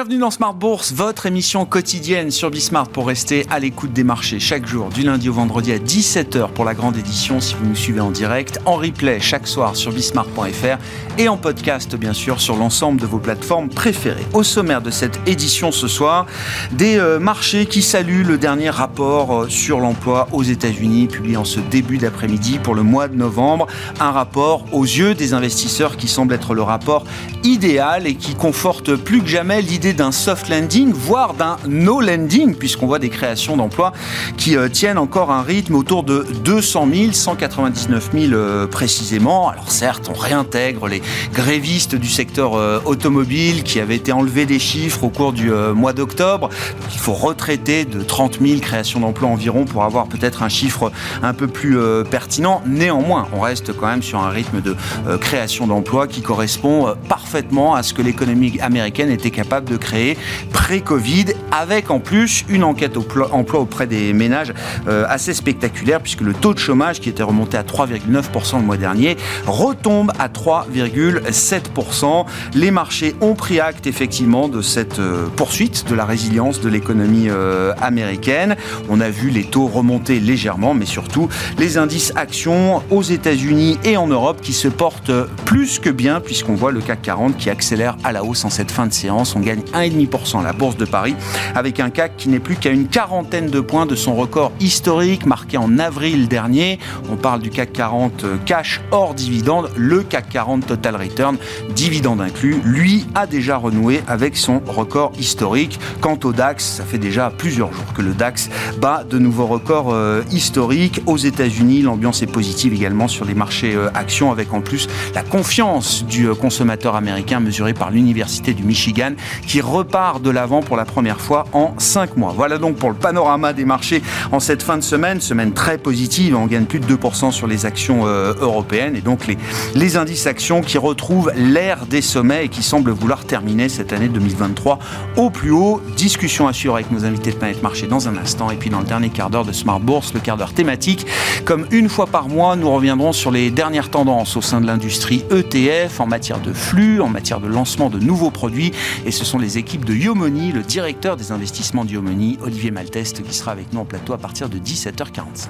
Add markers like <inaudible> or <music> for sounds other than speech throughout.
Bienvenue dans Smart Bourse, votre émission quotidienne sur Bismart pour rester à l'écoute des marchés chaque jour, du lundi au vendredi à 17h pour la grande édition si vous nous suivez en direct, en replay chaque soir sur bismart.fr et en podcast bien sûr sur l'ensemble de vos plateformes préférées. Au sommaire de cette édition ce soir, des euh, marchés qui saluent le dernier rapport euh, sur l'emploi aux États-Unis publié en ce début d'après-midi pour le mois de novembre. Un rapport aux yeux des investisseurs qui semble être le rapport idéal et qui conforte plus que jamais l'idée d'un soft landing, voire d'un no landing, puisqu'on voit des créations d'emplois qui euh, tiennent encore un rythme autour de 200 000, 199 000 précisément. Alors certes, on réintègre les grévistes du secteur euh, automobile qui avaient été enlevés des chiffres au cours du euh, mois d'octobre. Il faut retraiter de 30 000 créations d'emplois environ pour avoir peut-être un chiffre un peu plus pertinent. Néanmoins, on reste quand même sur un rythme de création d'emplois qui correspond parfaitement à ce que l'économie américaine était capable de créer pré-Covid, avec en plus une enquête au emploi auprès des ménages euh, assez spectaculaire, puisque le taux de chômage, qui était remonté à 3,9% le mois dernier, retombe à 3,7%. Les marchés ont pris acte effectivement de cette euh, poursuite de la résilience de l'économie euh, américaine. On a vu les taux remonter légèrement, mais surtout les indices actions aux États-Unis et en Europe qui se portent plus que bien, puisqu'on voit le CAC 40 qui accélère à la hausse en cette fin de séance. On gagne 1,5% la Bourse de Paris, avec un CAC qui n'est plus qu'à une quarantaine de points de son record historique marqué en avril dernier. On parle du CAC 40 euh, cash hors dividende, le CAC 40 total return, dividende inclus, lui a déjà renoué avec son record historique. Quant au DAX, ça fait déjà plusieurs jours que le DAX bat de nouveaux records euh, historiques. Aux États-Unis, l'ambiance est positive également sur les marchés euh, actions, avec en plus la confiance du consommateur américain mesurée par l'Université du Michigan, qui repart de l'avant pour la première fois en 5 mois. Voilà donc pour le panorama des marchés en cette fin de semaine, semaine très positive, on gagne plus de 2% sur les actions euh, européennes et donc les, les indices actions qui retrouvent l'ère des sommets et qui semblent vouloir terminer cette année 2023 au plus haut. Discussion assurée avec nos invités de Planète Marché dans un instant et puis dans le dernier quart d'heure de Smart Bourse, le quart d'heure thématique. Comme une fois par mois, nous reviendrons sur les dernières tendances au sein de l'industrie ETF en matière de flux, en matière de lancement de nouveaux produits et ce sont les équipes de Yomoni, le directeur des investissements de Yomoni, Olivier Malteste, qui sera avec nous en plateau à partir de 17h45.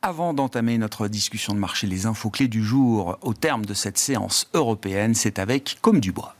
Avant d'entamer notre discussion de marché, les infos clés du jour au terme de cette séance européenne, c'est avec Comme du Bois.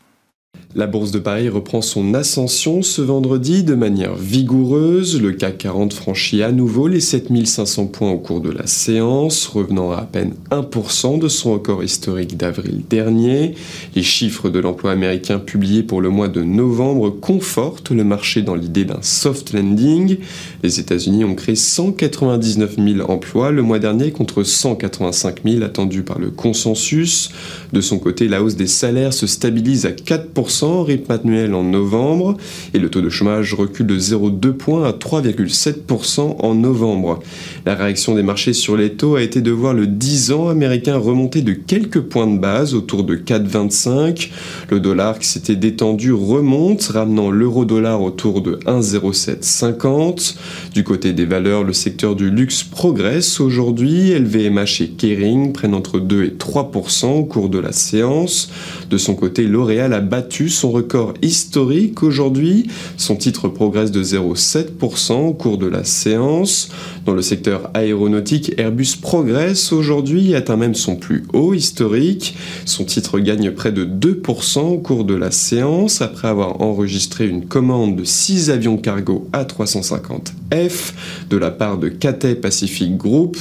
La bourse de Paris reprend son ascension ce vendredi de manière vigoureuse. Le CAC 40 franchit à nouveau les 7500 points au cours de la séance, revenant à à peine 1% de son record historique d'avril dernier. Les chiffres de l'emploi américain publiés pour le mois de novembre confortent le marché dans l'idée d'un soft landing. Les États-Unis ont créé 199 000 emplois le mois dernier contre 185 000 attendus par le consensus. De son côté, la hausse des salaires se stabilise à 4% rythme annuel en novembre, et le taux de chômage recule de 0,2 points à 3,7% en novembre. La réaction des marchés sur les taux a été de voir le 10 ans américain remonter de quelques points de base autour de 4,25. Le dollar qui s'était détendu remonte, ramenant l'euro-dollar autour de 1,0750. Du côté des valeurs, le secteur du luxe progresse aujourd'hui. LVMH et Kering prennent entre 2 et 3% au cours de la séance. De son côté, L'Oréal a battu son record historique aujourd'hui. Son titre progresse de 0,7% au cours de la séance. Dans le secteur aéronautique, Airbus progresse aujourd'hui et atteint même son plus haut historique. Son titre gagne près de 2% au cours de la séance après avoir enregistré une commande de 6 avions cargo A350F de la part de Cathay Pacific Group.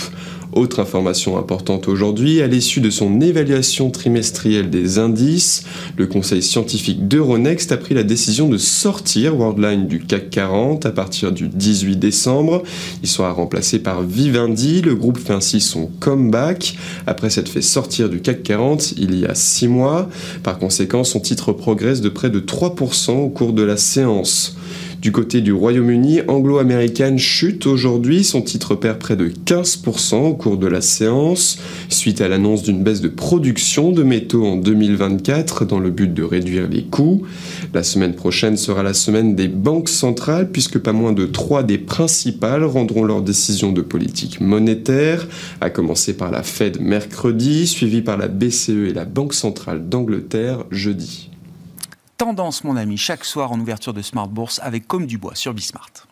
Autre information importante aujourd'hui, à l'issue de son évaluation trimestrielle des indices, le conseil scientifique d'Euronext a pris la décision de sortir Worldline du CAC 40 à partir du 18 décembre. Il sera remplacé par Vivendi. Le groupe fait ainsi son comeback après s'être fait sortir du CAC 40 il y a 6 mois. Par conséquent, son titre progresse de près de 3% au cours de la séance. Du côté du Royaume-Uni, Anglo-American chute aujourd'hui. Son titre perd près de 15% au cours de la séance, suite à l'annonce d'une baisse de production de métaux en 2024 dans le but de réduire les coûts. La semaine prochaine sera la semaine des banques centrales, puisque pas moins de trois des principales rendront leurs décisions de politique monétaire, à commencer par la Fed mercredi, suivi par la BCE et la Banque centrale d'Angleterre jeudi. Tendance, mon ami, chaque soir en ouverture de Smart Bourse avec Comme du Bois sur Bismart.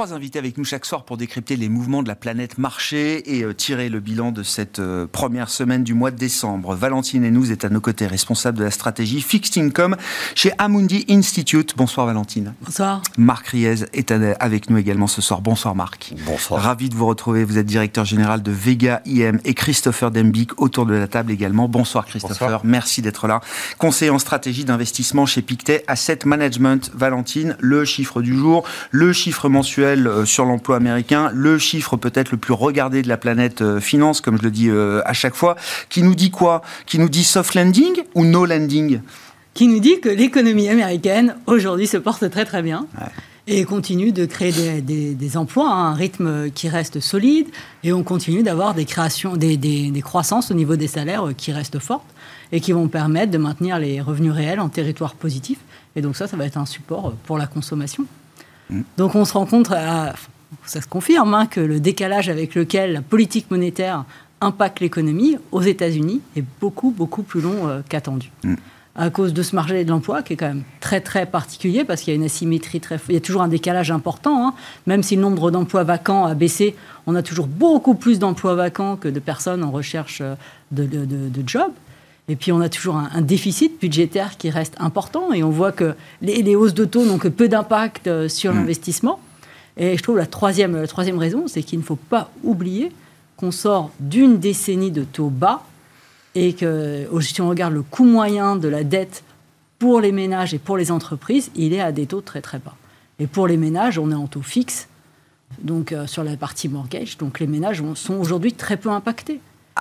Trois invités avec nous chaque soir pour décrypter les mouvements de la planète marché et euh, tirer le bilan de cette euh, première semaine du mois de décembre. Valentine Henouz est à nos côtés, responsable de la stratégie Fixed Income chez Amundi Institute. Bonsoir Valentine. Bonsoir. Marc Riez est avec nous également ce soir. Bonsoir Marc. Bonsoir. Ravi de vous retrouver. Vous êtes directeur général de Vega IM et Christopher Dembic autour de la table également. Bonsoir Christopher. Merci d'être là. Conseiller en stratégie d'investissement chez Pictet Asset Management. Valentine, le chiffre du jour, le chiffre mensuel euh, sur l'emploi américain, le chiffre peut-être le plus regardé de la planète euh, finance, comme je le dis euh, à chaque fois, qui nous dit quoi? Qui nous dit soft landing ou no landing? Qui nous dit que l'économie américaine, aujourd'hui, se porte très très bien. Et continue de créer des, emplois à un rythme qui reste solide, et on continue d'avoir des créations, des, des croissances au niveau des salaires qui restent fortes et qui vont permettre de maintenir les revenus réels en territoire positif. Et donc ça, ça va être un support pour la consommation. Donc on se rend compte, ça se confirme, hein, que le décalage avec lequel la politique monétaire impacte l'économie aux États-Unis est beaucoup, beaucoup plus long euh, qu'attendu. Mm. À cause de ce marché de l'emploi qui est quand même très, très particulier parce qu'il y a une asymétrie très. Il y a toujours un décalage important. Hein. Même si le nombre d'emplois vacants a baissé, on a toujours beaucoup plus d'emplois vacants que de personnes en recherche euh, de, de, de, de job. Et puis on a toujours un, déficit budgétaire qui reste important et on voit que les, hausses de taux n'ont que peu d'impact euh, sur mm. l'investissement. Et je trouve la troisième, la troisième raison, c'est qu'il ne faut pas oublier qu'on sort d'une décennie de taux bas et que si on regarde le coût moyen de la dette pour les ménages et pour les entreprises, il est à des taux très très bas. Et pour les ménages, on est en taux fixe, donc euh, sur la partie mortgage, donc les ménages sont aujourd'hui très peu impactés.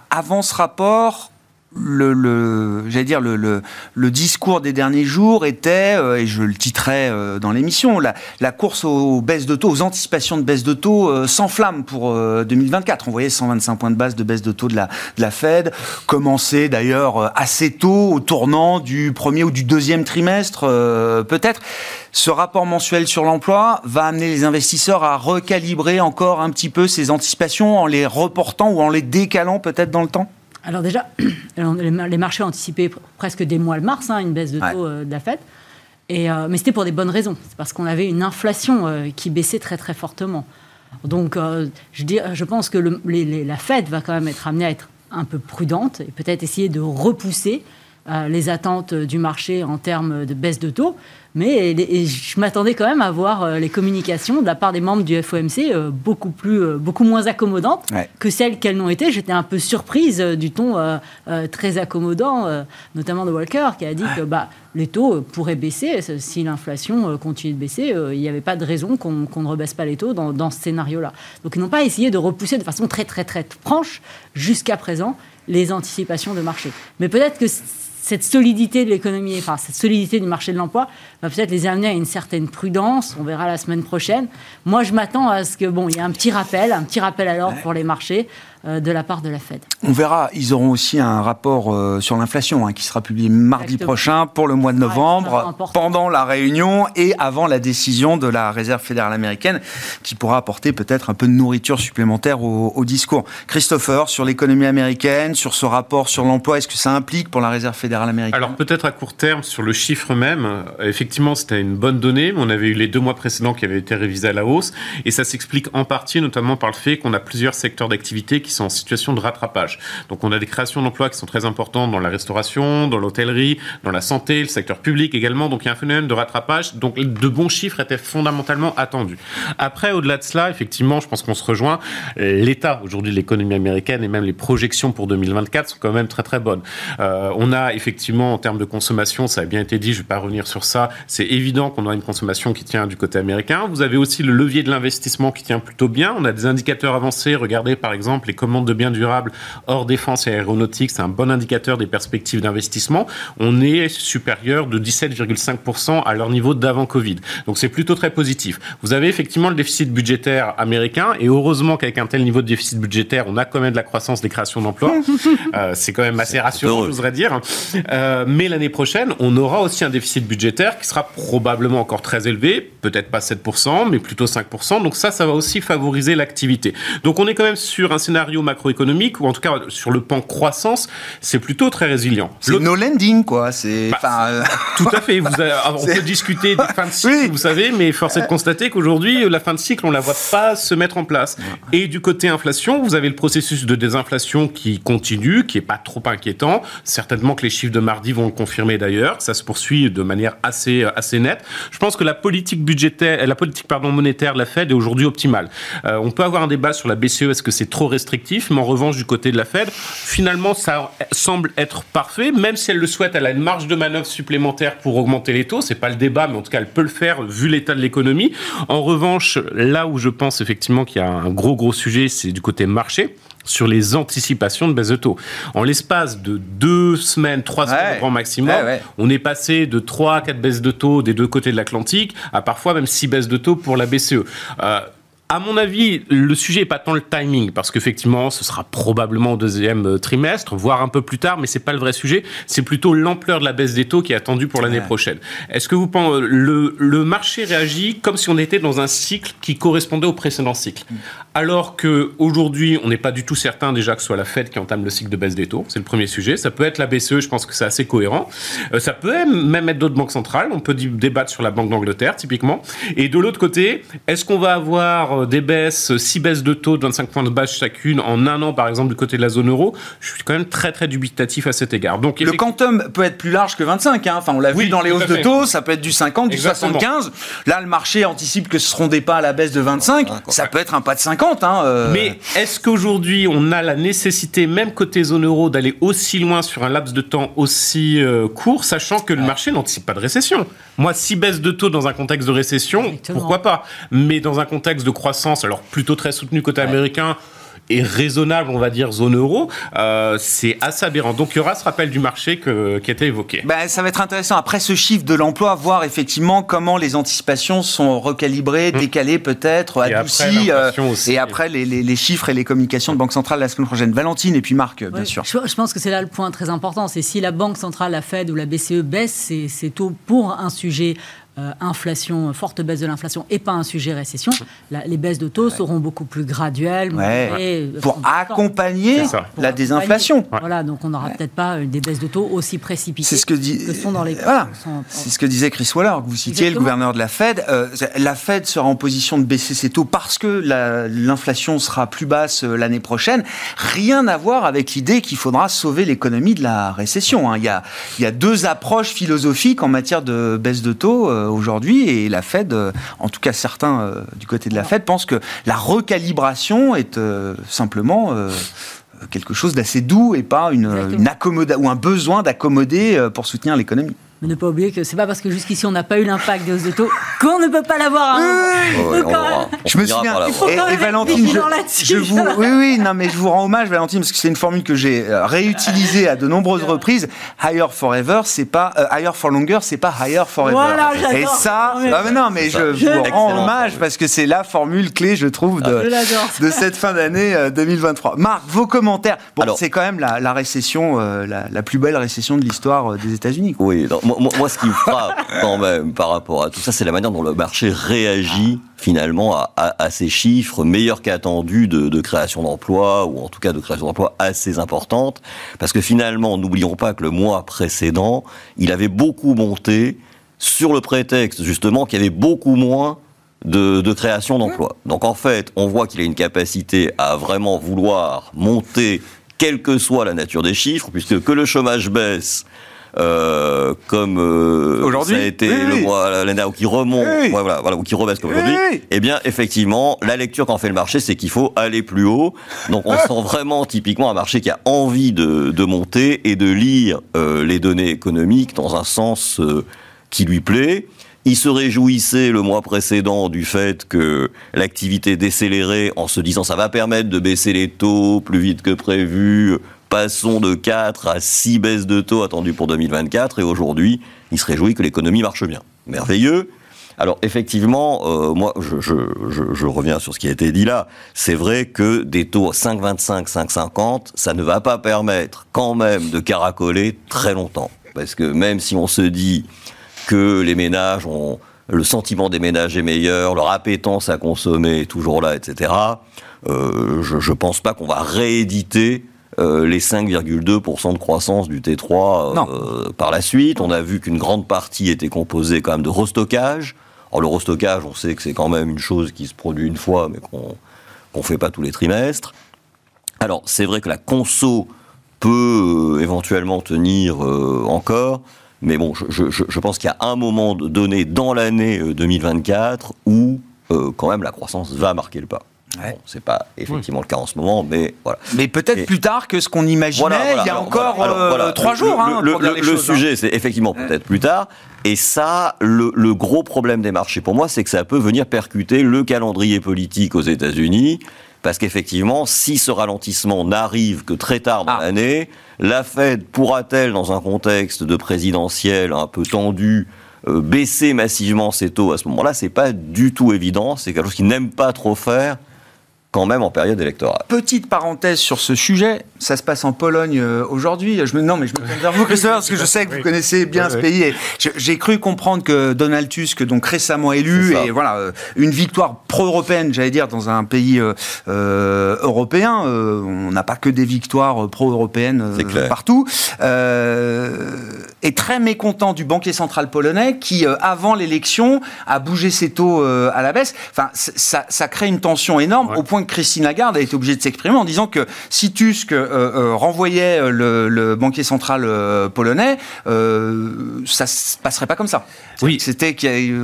Avant ce rapport, le, le j'allais dire le, le, le, discours des derniers jours était, euh, et je le titrais euh, dans l'émission, la, course aux baisses de taux, aux anticipations de baisse de taux euh, s'enflamme pour 2024. On voyait 125 points de base de baisse de taux de la, de la Fed, commencer d'ailleurs assez tôt, au tournant du premier ou du deuxième trimestre peut-être. Ce rapport mensuel sur l'emploi va amener les investisseurs à recalibrer encore un petit peu ces anticipations en les reportant ou en les décalant peut-être dans le temps? Alors déjà, <clears throat> les marchés ont anticipé presque dès mois de mars hein, une baisse de taux euh, de la Fed. Et, euh, mais c'était pour des bonnes raisons. C'est parce qu'on avait une inflation euh, qui baissait très très fortement. Donc je, dis, je, pense que la Fed va quand même être amenée à être un peu prudente et peut-être essayer de repousser les attentes du marché en termes de baisse de taux. Mais je m'attendais quand même à voir euh, les communications de la part des membres du FOMC euh, beaucoup, plus, euh, beaucoup moins accommodantes que celles qu'elles n'ont été. J'étais un peu surprise du ton très accommodant, notamment de Walker, qui a dit que bah, les taux pourraient baisser. Si l'inflation continue de baisser, il n'y avait pas de raison qu'on ne rebaisse pas les taux dans, dans ce scénario-là. Donc ils n'ont pas essayé de repousser de façon très très très franche jusqu'à présent les anticipations de marché. Mais peut-être que cette solidité de l'économie, enfin cette solidité du marché de l'emploi va peut-être les amener à une certaine prudence. On verra la semaine prochaine. Moi, je m'attends à ce que bon, il y ait un petit rappel, un petit rappel l'ordre pour les marchés. Euh, de la part de la Fed. On verra, ils auront aussi un rapport euh, sur l'inflation hein, qui sera publié mardi prochain pour le mois de novembre, pendant la réunion et avant la décision de la Réserve fédérale américaine, qui pourra apporter peut-être un peu de nourriture supplémentaire au, discours. Christopher, sur l'économie américaine, sur ce rapport sur l'emploi, est-ce que ça implique pour la Réserve fédérale américaine? Alors peut-être à court terme, sur le chiffre même, effectivement c'était une bonne donnée, mais on avait eu les deux mois précédents qui avaient été révisés à la hausse, et ça s'explique en partie notamment par le fait qu'on a plusieurs secteurs d'activité qui qui sont en situation de rattrapage. Donc on a des créations d'emplois qui sont très importantes dans la restauration, dans l'hôtellerie, dans la santé, le secteur public également. Donc il y a un phénomène de rattrapage. Donc de bons chiffres étaient fondamentalement attendus. Après, au-delà de cela, effectivement, je pense qu'on se rejoint. L'état aujourd'hui de l'économie américaine et même les projections pour 2024 sont quand même très très bonnes. Euh, on a effectivement en termes de consommation, ça a bien été dit, je ne vais pas revenir sur ça. C'est évident qu'on a une consommation qui tient du côté américain. Vous avez aussi le levier de l'investissement qui tient plutôt bien. On a des indicateurs avancés. Regardez par exemple les commandes de biens durables hors défense et aéronautique, c'est un bon indicateur des perspectives d'investissement. On est supérieur de 17,5% à leur niveau d'avant Covid. Donc c'est plutôt très positif. Vous avez effectivement le déficit budgétaire américain et heureusement qu'avec un tel niveau de déficit budgétaire, on a quand même de la croissance des créations d'emplois. <laughs> euh, c'est quand même assez rassurant, je voudrais dire. Euh, mais l'année prochaine, on aura aussi un déficit budgétaire qui sera probablement encore très élevé, peut-être pas 7%, mais plutôt 5%. Donc ça, ça va aussi favoriser l'activité. Donc on est quand même sur un scénario macroéconomique, ou en tout cas sur le pan croissance, c'est plutôt très résilient. C'est no lending, quoi. C'est bah, euh, tout à fait. Vous avez, <laughs> on peut discuter des fins de cycle, oui. vous savez, mais force est de constater qu'aujourd'hui, la fin de cycle, on la voit pas se mettre en place. Et du côté inflation, vous avez le processus de désinflation qui continue, qui est pas trop inquiétant. Certainement que les chiffres de mardi vont le confirmer d'ailleurs. Ça se poursuit de manière assez assez nette. Je pense que la politique budgétaire, la politique pardon monétaire de la Fed est aujourd'hui optimale. Euh, on peut avoir un débat sur la BCE, est-ce que c'est trop restrictif, mais en revanche du côté de la Fed, finalement ça semble être parfait, même si elle le souhaite, elle a une marge de manœuvre supplémentaire pour augmenter les taux. C'est pas le débat, mais en tout cas elle peut le faire vu l'état de l'économie. En revanche, là où je pense effectivement qu'il y a un gros gros sujet, c'est du côté marché sur les anticipations de baisse de taux. En l'espace de deux semaines, trois semaines au grand maximum, on est passé de trois à quatre baisses de taux des deux côtés de l'Atlantique à parfois même six baisses de taux pour la BCE. Euh, à mon avis, le sujet n'est pas tant le timing, parce qu'effectivement, ce sera probablement au deuxième euh, trimestre, voire un peu plus tard, mais c'est pas le vrai sujet. C'est plutôt l'ampleur de la baisse des taux qui est attendue pour l'année prochaine. Est-ce que vous pensez euh, le, le marché réagit comme si on était dans un cycle qui correspondait au précédent cycle? Alors que aujourd'hui, on n'est pas du tout certain déjà que ce soit la Fed qui entame le cycle de baisse des taux. C'est le premier sujet. Ça peut être la BCE. Je pense que c'est assez cohérent. Euh, ça peut même être d'autres banques centrales. On peut débattre sur la Banque d'Angleterre typiquement. Et de l'autre côté, est-ce qu'on va avoir euh, des baisses, 6 baisses de taux de 25 points de base chacune en un an, par exemple, du côté de la zone euro, je suis quand même très très dubitatif à cet égard. Donc, le quantum peut être plus large que 25. Hein. Enfin, on l'a vu dans les hausses de taux, ça peut être du 50, du 75. Là, le marché anticipe que ce seront des pas à la baisse de 25. ça peut être un pas de 50. Hein, euh. Mais est-ce qu'aujourd'hui, on a la nécessité, même côté zone euro, d'aller aussi loin sur un laps de temps aussi euh, court, sachant que le marché n'anticipe pas de récession? Moi, si baisse de taux dans un contexte de récession, pourquoi pas? Mais dans un contexte de croissance alors plutôt très soutenu côté américain, et raisonnable, on va dire, zone euro, euh, c'est assez aberrant. Donc il y aura ce rappel du marché qui a été évoqué. Ben, ça va être intéressant, après ce chiffre de l'emploi, voir effectivement comment les anticipations sont recalibrées, mmh. décalées peut-être, adoucies, euh, et après les, les, chiffres et les communications de Banque Centrale la semaine prochaine. Valentine et puis Marc, bien sûr. Je, pense que c'est là le point très important, c'est si la Banque Centrale, la Fed ou la BCE baisse ses taux pour un sujet euh, inflation, forte baisse de l'inflation et pas un sujet récession, les baisses de taux seront beaucoup plus graduelles. Euh, pour accompagner la désinflation. Voilà, donc on n'aura peut-être pas euh, des baisses de taux aussi précipitées c'est ce que, dit... sont dans les. Voilà. C'est ce que disait Chris Waller, que vous citiez, le gouverneur de la Fed. la Fed sera en position de baisser ses taux parce que l'inflation sera plus basse l'année prochaine. Rien à voir avec l'idée qu'il faudra sauver l'économie de la récession. Hein. Il, y a, il y a deux approches philosophiques en matière de baisse de taux aujourd'hui et la Fed, euh, en tout cas certains euh, du côté de la Fed, pensent que la recalibration est euh, simplement quelque chose d'assez doux et pas une, une ou un besoin d'accommoder pour soutenir l'économie. Mais ne pas oublier que c'est pas parce que jusqu'ici on n'a pas eu l'impact des hausses de taux <laughs> qu'on ne peut pas l'avoir. Hein. je me souviens. Et, Valentine, je, vous, <laughs> oui, oui, non, mais je vous rends hommage, Valentine, parce que c'est une formule que j'ai euh, réutilisée à de nombreuses reprises. Higher forever, c'est pas euh, higher for longer, c'est pas higher forever. Voilà, et ça, ah, mais non, mais je, vous rends hommage parce que c'est la formule clé, je trouve, de, <laughs> de cette fin d'année 2023. Euh, Marc, vos commentaires. Bon, c'est quand même la, récession, la, la, plus belle récession de l'histoire des États-Unis. Oui moi, ce qui me frappe <laughs> quand même par rapport à tout ça, c'est la manière dont le marché réagit finalement à, ces chiffres meilleurs qu'attendus de, de création d'emplois, ou en tout cas de création d'emplois assez importantes, parce que finalement, n'oublions pas que le mois précédent, il avait beaucoup monté sur le prétexte justement qu'il y avait beaucoup moins de, de création d'emplois. Donc en fait, on voit qu'il a une capacité à vraiment vouloir monter quelle que soit la nature des chiffres, puisque que le chômage baisse, euh, comme euh, aujourd'hui ça a été le mois l'année qui remonte, voilà, voilà, ou qui rebaisse comme aujourd'hui. Eh bien, effectivement, la lecture qu'en fait le marché, c'est qu'il faut aller plus haut. Donc, on <laughs> sent vraiment typiquement un marché qui a envie de, de monter et de lire euh, les données économiques dans un sens qui lui plaît. il se réjouissait le mois précédent du fait que l'activité décélérait en se disant ça va permettre de baisser les taux plus vite que prévu. Passons de 4 à 6 baisses de taux attendues pour 2024 et aujourd'hui, il se réjouit que l'économie marche bien. Merveilleux. Alors effectivement, euh, moi je, reviens sur ce qui a été dit là. C'est vrai que des taux à 5,25, 5,50, ça ne va pas permettre quand même de caracoler très longtemps. Parce que même si on se dit que les ménages ont le sentiment des ménages est meilleur, leur appétence à consommer est toujours là, etc. Euh, je ne pense pas qu'on va rééditer euh, les 5,2% de croissance du T3 euh, par la suite. On a vu qu'une grande partie était composée quand même de restockage. Alors le restockage, on sait que c'est quand même une chose qui se produit une fois, mais qu'on ne fait pas tous les trimestres. Alors c'est vrai que la conso peut euh, éventuellement tenir encore, mais bon, je, pense qu'il y a un moment donné dans l'année 2024 euh, où euh, quand même la croissance va marquer le pas. Ouais. Bon, c'est pas effectivement le cas en ce moment, mais voilà. Mais peut-être plus tard que ce qu'on imaginait il y a encore euh, trois jours. Hein, le, le, sujet, c'est effectivement peut-être plus tard. Et ça, le, gros problème des marchés pour moi, c'est que ça peut venir percuter le calendrier politique aux États-Unis parce qu'effectivement, si ce ralentissement n'arrive que très tard dans ah. l'année, la Fed pourra-t-elle, dans un contexte de présidentiel un peu tendu, euh, baisser massivement ses taux à ce moment-là? C'est pas du tout évident. C'est quelque chose qu'ils n'aiment pas trop faire quand même en période électorale. Petite parenthèse sur ce sujet, ça se passe en Pologne euh, aujourd'hui. Je me non, mais je me tourne vers vous, Christopher, parce que je sais que vous connaissez bien ce pays. j'ai cru comprendre que Donald Tusk, donc récemment élu, et voilà, euh, une victoire pro-européenne, j'allais dire, dans un pays euh, européen. on n'a pas que des victoires pro-européennes partout. Est très mécontent du banquier central polonais qui, avant l'élection, a bougé ses taux à la baisse. Enfin, ça, ça crée une tension énorme au point Christine Lagarde a été obligée de s'exprimer en disant que si Tusk euh, euh, renvoyait euh, le, banquier central polonais, ça se passerait pas comme ça. Oui, c'était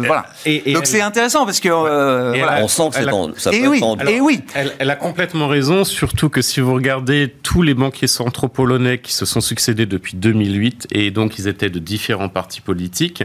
voilà. Et, Donc c'est intéressant parce que on sent que ça et oui, et oui. Elle, a complètement raison, surtout que si vous regardez tous les banquiers centraux polonais qui se sont succédés depuis 2008 et donc ils étaient de différents partis politiques,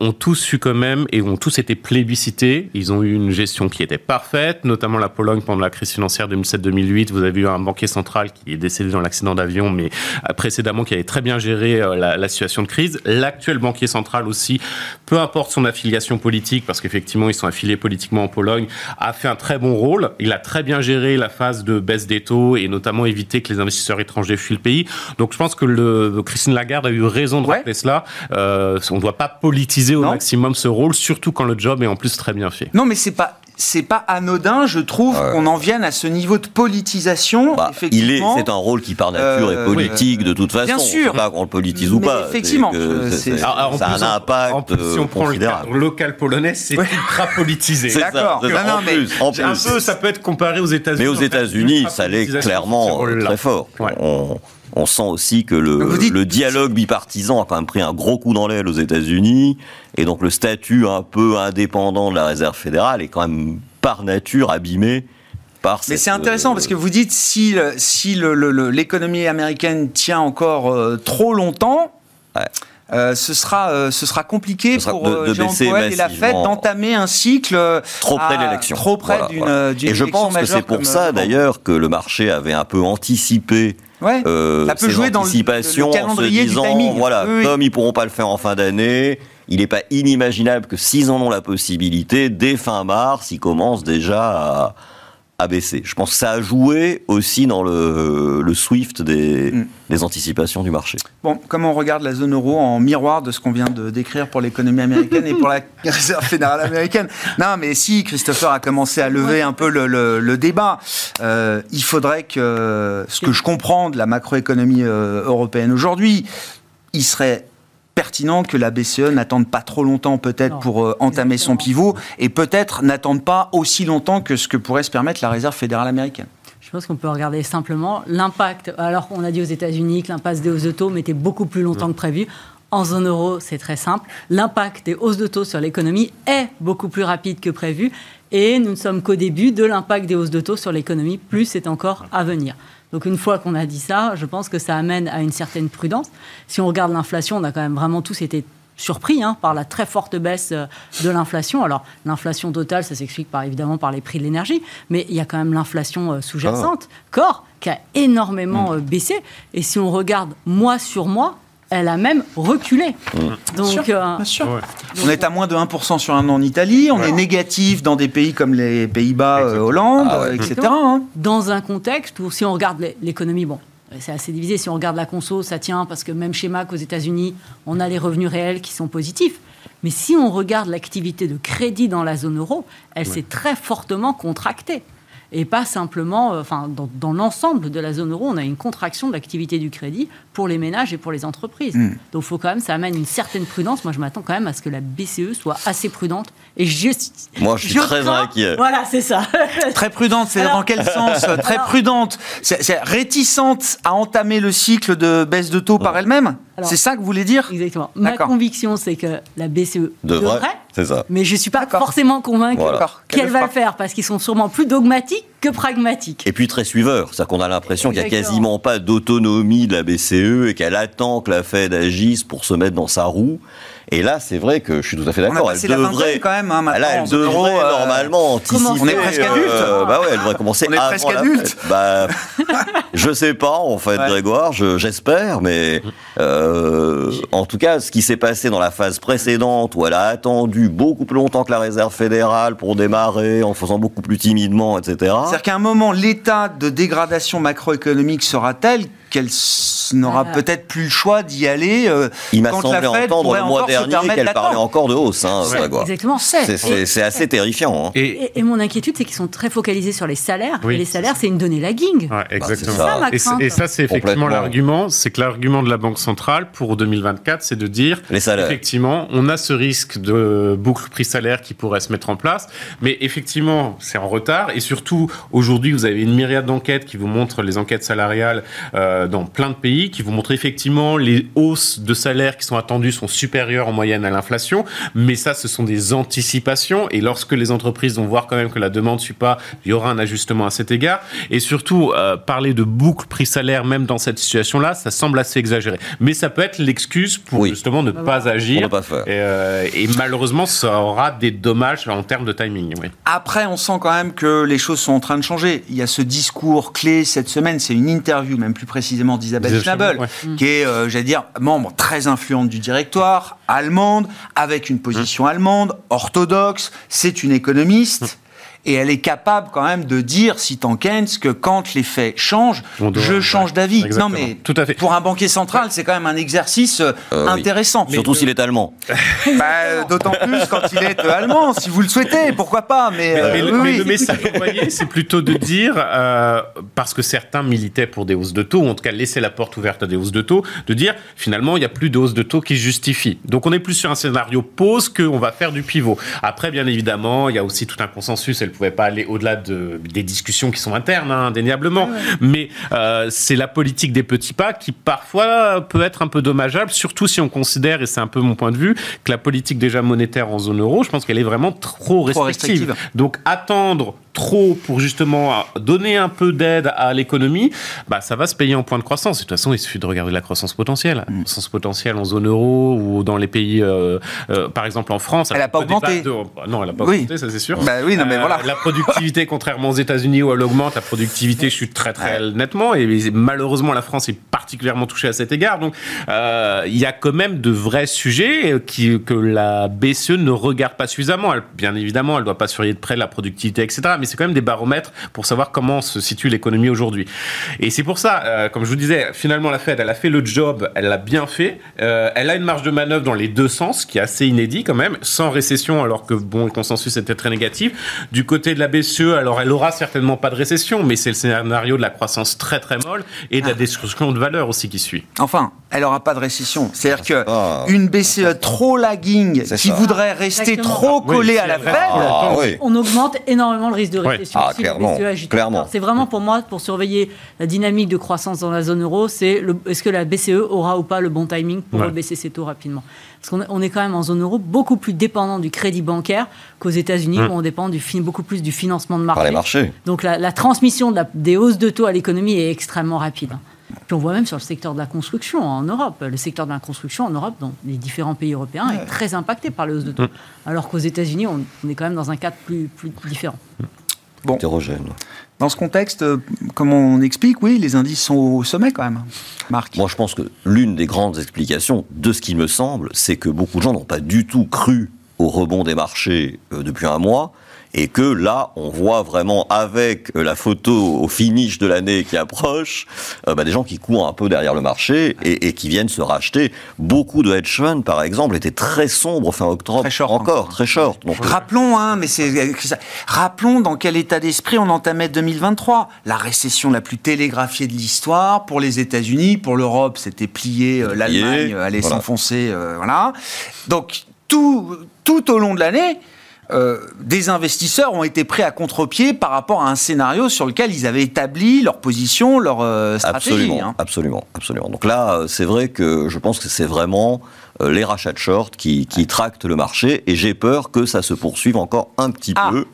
ont tous eu quand même et ont tous été plébiscités. Ils ont eu une gestion qui était parfaite, notamment la Pologne pendant la crise financière 2007-2008. Vous avez eu un banquier central qui est décédé dans l'accident d'avion, mais euh, précédemment qui avait très bien géré euh, la, situation de crise. L'actuel banquier central aussi, peu importe son affiliation politique, parce qu'effectivement ils sont affiliés politiquement en Pologne, a fait un très bon rôle. Il a très bien géré la phase de baisse des taux et notamment évité que les investisseurs étrangers fuient le pays. Donc je pense que le, Christine Lagarde a eu raison de rappeler cela. Euh, on ne doit pas politiser au maximum ce rôle, surtout quand le job est en plus très bien fait. Non, mais c'est pas c'est pas anodin, je trouve, qu'on en vienne à ce niveau de politisation. Bah, il est, c'est un rôle qui par nature est euh, politique de toute façon. Bien sûr. Pas qu'on le politise ou pas. Effectivement. ça a un impact en plus, si on prend le cadre local polonais, c'est ultra politisé. D'accord. En, plus, en plus. Un peu, ça peut être comparé aux États-Unis. Mais aux États-Unis, ça l'est clairement très fort. On, sent aussi que le, le, dialogue bipartisan a quand même pris un gros coup dans l'aile aux États-Unis, et donc le statut un peu indépendant de la Réserve fédérale est quand même par nature abîmé par Mais c'est intéressant parce que vous dites si, si l'économie américaine tient encore euh, trop longtemps. Euh, ce sera euh, ce sera compliqué pour de, Jean Powell et la Fed d'entamer un cycle trop près de l'élection, trop près d'une Et je pense que c'est pour ça d'ailleurs que le marché avait un peu anticipé Ouais, ça peut jouer dans le, calendrier du timing. Voilà, comme ils pourront pas le faire en fin d'année, il n'est pas inimaginable que s'ils en ont la possibilité, dès fin mars, ils commencent déjà à, Je pense que ça a joué aussi dans le, SWIFT mm. des, anticipations du marché. Bon, comment on regarde la zone euro en miroir de ce qu'on vient de décrire pour l'économie américaine et pour la <laughs> Réserve fédérale américaine Non, mais si Christopher a commencé à lever un peu le, débat, euh, il faudrait que ce que je comprends de la macroéconomie euh, européenne aujourd'hui, il serait pertinent que la BCE n'attende pas trop longtemps peut-être pour euh, entamer son pivot et peut-être n'attende pas aussi longtemps que ce que pourrait se permettre la Réserve fédérale américaine. Je pense qu'on peut regarder simplement l'impact. Alors qu'on a dit aux États-Unis que l'impasse des hausses de taux mettait beaucoup plus longtemps que prévu. En zone euro, c'est très simple. L'impact des hausses de taux sur l'économie est beaucoup plus rapide que prévu. Et nous ne sommes qu'au début de l'impact des hausses de taux sur l'économie. Plus c'est encore à venir. Donc une fois qu'on a dit ça, je pense que ça amène à une certaine prudence. Si on regarde l'inflation, on a quand même vraiment tous été surpris hein, par la très forte baisse euh, de l'inflation. Alors, l'inflation totale, ça s'explique par, évidemment par les prix de l'énergie, mais il y a quand même l'inflation euh, sous-jacente, ah. corps, qui a énormément mm. baissé. Et si on regarde mois sur mois, elle a même reculé. Mmh. Donc, bien sûr. On est à moins de 1% sur un an en Italie, on est négatif dans des pays comme les Pays-Bas, euh, Hollande, ah etc. Hein. Dans un contexte où, si on regarde l'économie, bon, c'est assez divisé. Si on regarde la conso, ça tient parce que même schéma qu'aux États-Unis, on a les revenus réels qui sont positifs. Mais si on regarde l'activité de crédit dans la zone euro, elle s'est très fortement contractée et pas simplement, euh, enfin, dans, l'ensemble de la zone euro, on a une contraction de l'activité du crédit pour les ménages et pour les entreprises. Hmm. Donc, il faut quand même, ça amène une certaine prudence. Moi, je m'attends quand même à ce que la BCE soit assez prudente. Et je, Moi, je suis très inquiet. Voilà, c'est ça. <laughs> très prudente, c'est dans quel sens Très prudente. C'est réticente à entamer le cycle de baisse de taux par elle-même c'est ça que vous voulez dire? Exactement. Ma conviction, c'est que la BCE devrait, c'est ça. mais je ne suis pas forcément convaincu qu'elle va le faire, parce qu'ils sont sûrement plus dogmatiques que pragmatiques. Et puis très suiveurs, c'est-à-dire qu'on a l'impression qu'il n'y a quasiment pas d'autonomie de la BCE et qu'elle attend que la Fed agisse pour se mettre dans sa roue. Et là, c'est vrai que je suis tout à fait d'accord. Elle devrait, quand même, hein, là, elle devrait euh, normalement anticiper. On est presque adulte. Euh, bah ouais, elle devrait commencer. On est presque adulte. Bah, je sais pas en fait, Grégoire. J'espère, mais euh, en tout cas, ce qui s'est passé dans la phase précédente où elle a attendu beaucoup plus longtemps que la Réserve fédérale pour démarrer, en faisant beaucoup plus timidement, etc. C'est-à-dire qu'à un moment, l'état de dégradation macroéconomique sera tel qu'elle n'aura peut-être plus le choix d'y aller. Euh, Il m'a semblé entendre le mois dernier qu'elle parlait encore de hausse. Hein, exactement, c'est assez terrifiant. Hein. Et, mon inquiétude, c'est qu'ils sont très focalisés sur les salaires. et les salaires, c'est une donnée lagging. Ouais, exactement. ça, et, ça, c'est effectivement l'argument. C'est que l'argument de la Banque centrale pour 2024, c'est de dire les salaires. effectivement, on a ce risque de boucle prix-salaire qui pourrait se mettre en place. Mais effectivement, c'est en retard. Et surtout, aujourd'hui, vous avez une myriade d'enquêtes qui vous montrent les enquêtes salariales. Euh, euh, dans plein de pays qui vous montrent effectivement les hausses de salaires qui sont attendues sont supérieures en moyenne à l'inflation, mais ça, ce sont des anticipations. Et lorsque les entreprises vont voir quand même que la demande ne suit pas, il y aura un ajustement à cet égard. Et surtout, euh, parler de boucle prix-salaire, même dans cette situation-là, ça semble assez exagéré. Mais ça peut être l'excuse pour justement ne pas agir. pas faire. Euh, et, malheureusement, ça aura des dommages en termes de timing. Après, on sent quand même que les choses sont en train de changer. Il y a ce discours clé cette semaine, c'est une interview même plus précise précisément d'Isabelle Schnabel, qui est, euh, j'allais dire, membre très influente du directoire, allemande, avec une position allemande, orthodoxe, c'est une économiste et elle est capable quand même de dire, si tant Keynes, que quand les faits changent, je change d'avis. Non, mais Tout à fait. pour un banquier central, c'est quand même un exercice euh, euh, intéressant. Surtout s'il est allemand. <laughs> Bah, d'autant plus quand il est allemand, si vous le souhaitez, pourquoi pas. Mais, mais, euh, le, message envoyé, c'est plutôt de dire, parce que certains militaient pour des hausses de taux, ou en tout cas laisser la porte ouverte à des hausses de taux, de dire finalement, il n'y a plus de hausses de taux qui justifient. Donc on est plus sur un scénario pause qu'on va faire du pivot. Après, bien évidemment, il y a aussi tout un consensus, ne pouvait pas aller au-delà de, des discussions qui sont internes, hein, indéniablement. Mais euh, c'est la politique des petits pas qui parfois peut être un peu dommageable, surtout si on considère, et c'est un peu mon point de vue, que la politique déjà monétaire en zone euro, je pense qu'elle est vraiment trop restrictive. Donc attendre trop pour justement donner un peu d'aide à l'économie, bah, ça va se payer en point de croissance. De toute façon, il suffit de regarder la croissance potentielle. La mm. croissance potentielle en zone euro ou dans les pays, euh, euh, par exemple en France. Elle n'a pas augmenté. Non, elle n'a pas augmenté, ça c'est sûr. Bah oui, non, mais voilà. La productivité, contrairement aux États-Unis où elle augmente, la productivité chute très très nettement et malheureusement la France est particulièrement touchée à cet égard. Donc euh, il y a quand même de vrais sujets qui, que la BCE ne regarde pas suffisamment. bien évidemment, elle ne doit pas surveiller de près la productivité, etc. Mais c'est quand même des baromètres pour savoir comment se situe l'économie aujourd'hui. Et c'est pour ça, euh, comme je vous disais, finalement la Fed, elle a fait le job, elle l'a bien fait. Euh, elle a une marge de manœuvre dans les deux sens, qui est assez inédit quand même, sans récession, alors que bon, le consensus était très négatif. Du côté de la BCE, alors elle aura certainement pas de récession, mais c'est le scénario de la croissance très très molle et de la ah. destruction de valeur aussi qui suit. Enfin, elle aura pas de récession. C'est-à-dire que une BCE trop lagging, qui voudrait rester trop collée à la Fed, ah, on augmente énormément le risque de récession. Ah, clairement. clairement. C'est vraiment pour moi, pour surveiller la dynamique de croissance dans la zone euro, c'est est-ce que la BCE aura ou pas le bon timing pour baisser ses taux rapidement? Parce qu'on est quand même en zone euro beaucoup plus dépendant du crédit bancaire qu'aux États-Unis, mmh. où on dépend du, beaucoup plus du financement de marché. Par les marchés. Donc la, transmission des hausses de taux à l'économie est extrêmement rapide. on voit même sur le secteur de la construction en Europe. Le secteur de la construction en Europe, dans les différents pays européens, est très impacté par les hausses de taux. Mm. Alors qu'aux États-Unis, on, est quand même dans un cadre plus, plus différent. Bon. Hétérogène. Dans ce contexte, euh, comme on explique, oui, les indices sont au sommet quand même. Marc Moi, je pense que l'une des grandes explications de ce qui me semble, c'est que beaucoup de gens n'ont pas du tout cru au rebond des marchés euh, depuis un mois et que là, on voit vraiment avec euh, la photo au finish de l'année qui approche, euh, bah, des gens qui courent un peu derrière le marché et, qui viennent se racheter. Beaucoup de hedge funds, par exemple, étaient très sombres fin octobre. Très short encore, très short. Donc, rappelons, hein, mais c'est rappelons dans quel état d'esprit on entamait 2023. La récession la plus télégraphiée de l'histoire pour les États-Unis, pour l'Europe, c'était plié. Euh, L'Allemagne allait s'enfoncer, voilà. Donc tout tout au long de l'année euh, des investisseurs ont été pris à contre-pied par rapport à un scénario sur lequel ils avaient établi leur position, leur euh, stratégie. Absolument, hein. absolument, absolument. Donc là, euh, c'est vrai que je pense que c'est vraiment les rachats de short qui, tractent le marché et j'ai peur que ça se poursuive encore un petit ah. peu.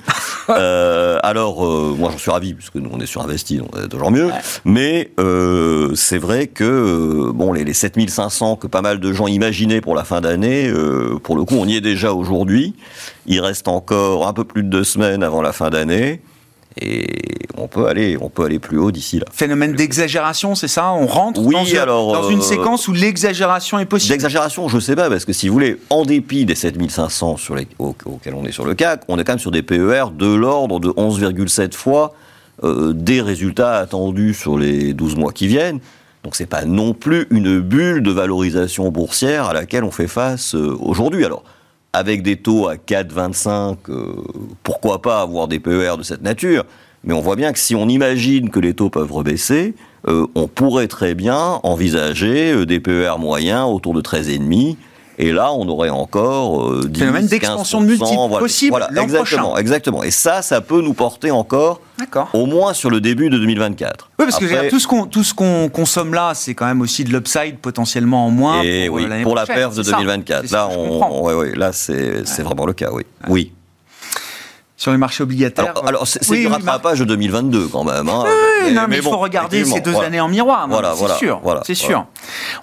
<laughs> alors, moi j'en suis ravi puisque nous on est surinvesti, donc c'est toujours mieux. Mais c'est vrai que bon, les, les 7500 que pas mal de gens imaginaient pour la fin d'année, pour le coup on y est déjà aujourd'hui. Il reste encore un peu plus de deux semaines avant la fin d'année. Et on peut aller, on peut aller plus haut d'ici là. Phénomène d'exagération, c'est ça? On rentre dans, une, dans une euh, séquence où l'exagération est possible? L'exagération, je ne sais pas, parce que si vous voulez, en dépit des 7500 sur les, auxquels on est sur le CAC, on est quand même sur des PER de l'ordre de 11,7 fois euh, des résultats attendus sur les 12 mois qui viennent. Donc c'est pas non plus une bulle de valorisation boursière à laquelle on fait face euh, aujourd'hui. Alors avec des taux à 4,25, euh, pourquoi pas avoir des PER de cette nature. Mais on voit bien que si on imagine que les taux peuvent rebaisser, euh, on pourrait très bien envisager euh, des PER moyens autour de 13,5 et là, on aurait encore euh, 10, phénomène d'expansion de multiples voilà. possible voilà, exactement, exactement. Et ça, ça peut nous porter encore, au moins sur le début de 2024. Oui, parce que tout ce qu'on tout ce qu'on consomme là, c'est quand même aussi de l'upside potentiellement en moins et pour, oui, pour la perte de 2024. Là, on, ouais, ouais, là, c'est vraiment le cas, oui. Oui sur les marchés obligataires. Alors, c'est du rattrapage de 2022 quand même. Hein. Oui, non, mais, il faut regarder ces deux années en miroir. Voilà, c'est sûr. c'est sûr.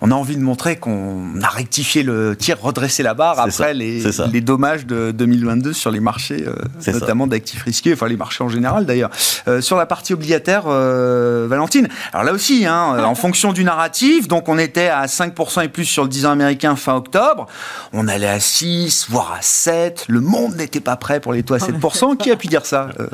On a envie de montrer qu'on a rectifié le tir, redressé la barre après les, les, dommages de 2022 sur les marchés, euh, notamment d'actifs risqués, enfin les marchés en général d'ailleurs. Euh, sur la partie obligataire, euh, Valentine. Alors là aussi, hein, en fonction du narratif, donc on était à 5% et plus sur le 10 ans américain fin octobre. On allait à 6, voire à 7. Le monde n'était pas prêt pour les taux à 7%. Qui a pu dire ça euh,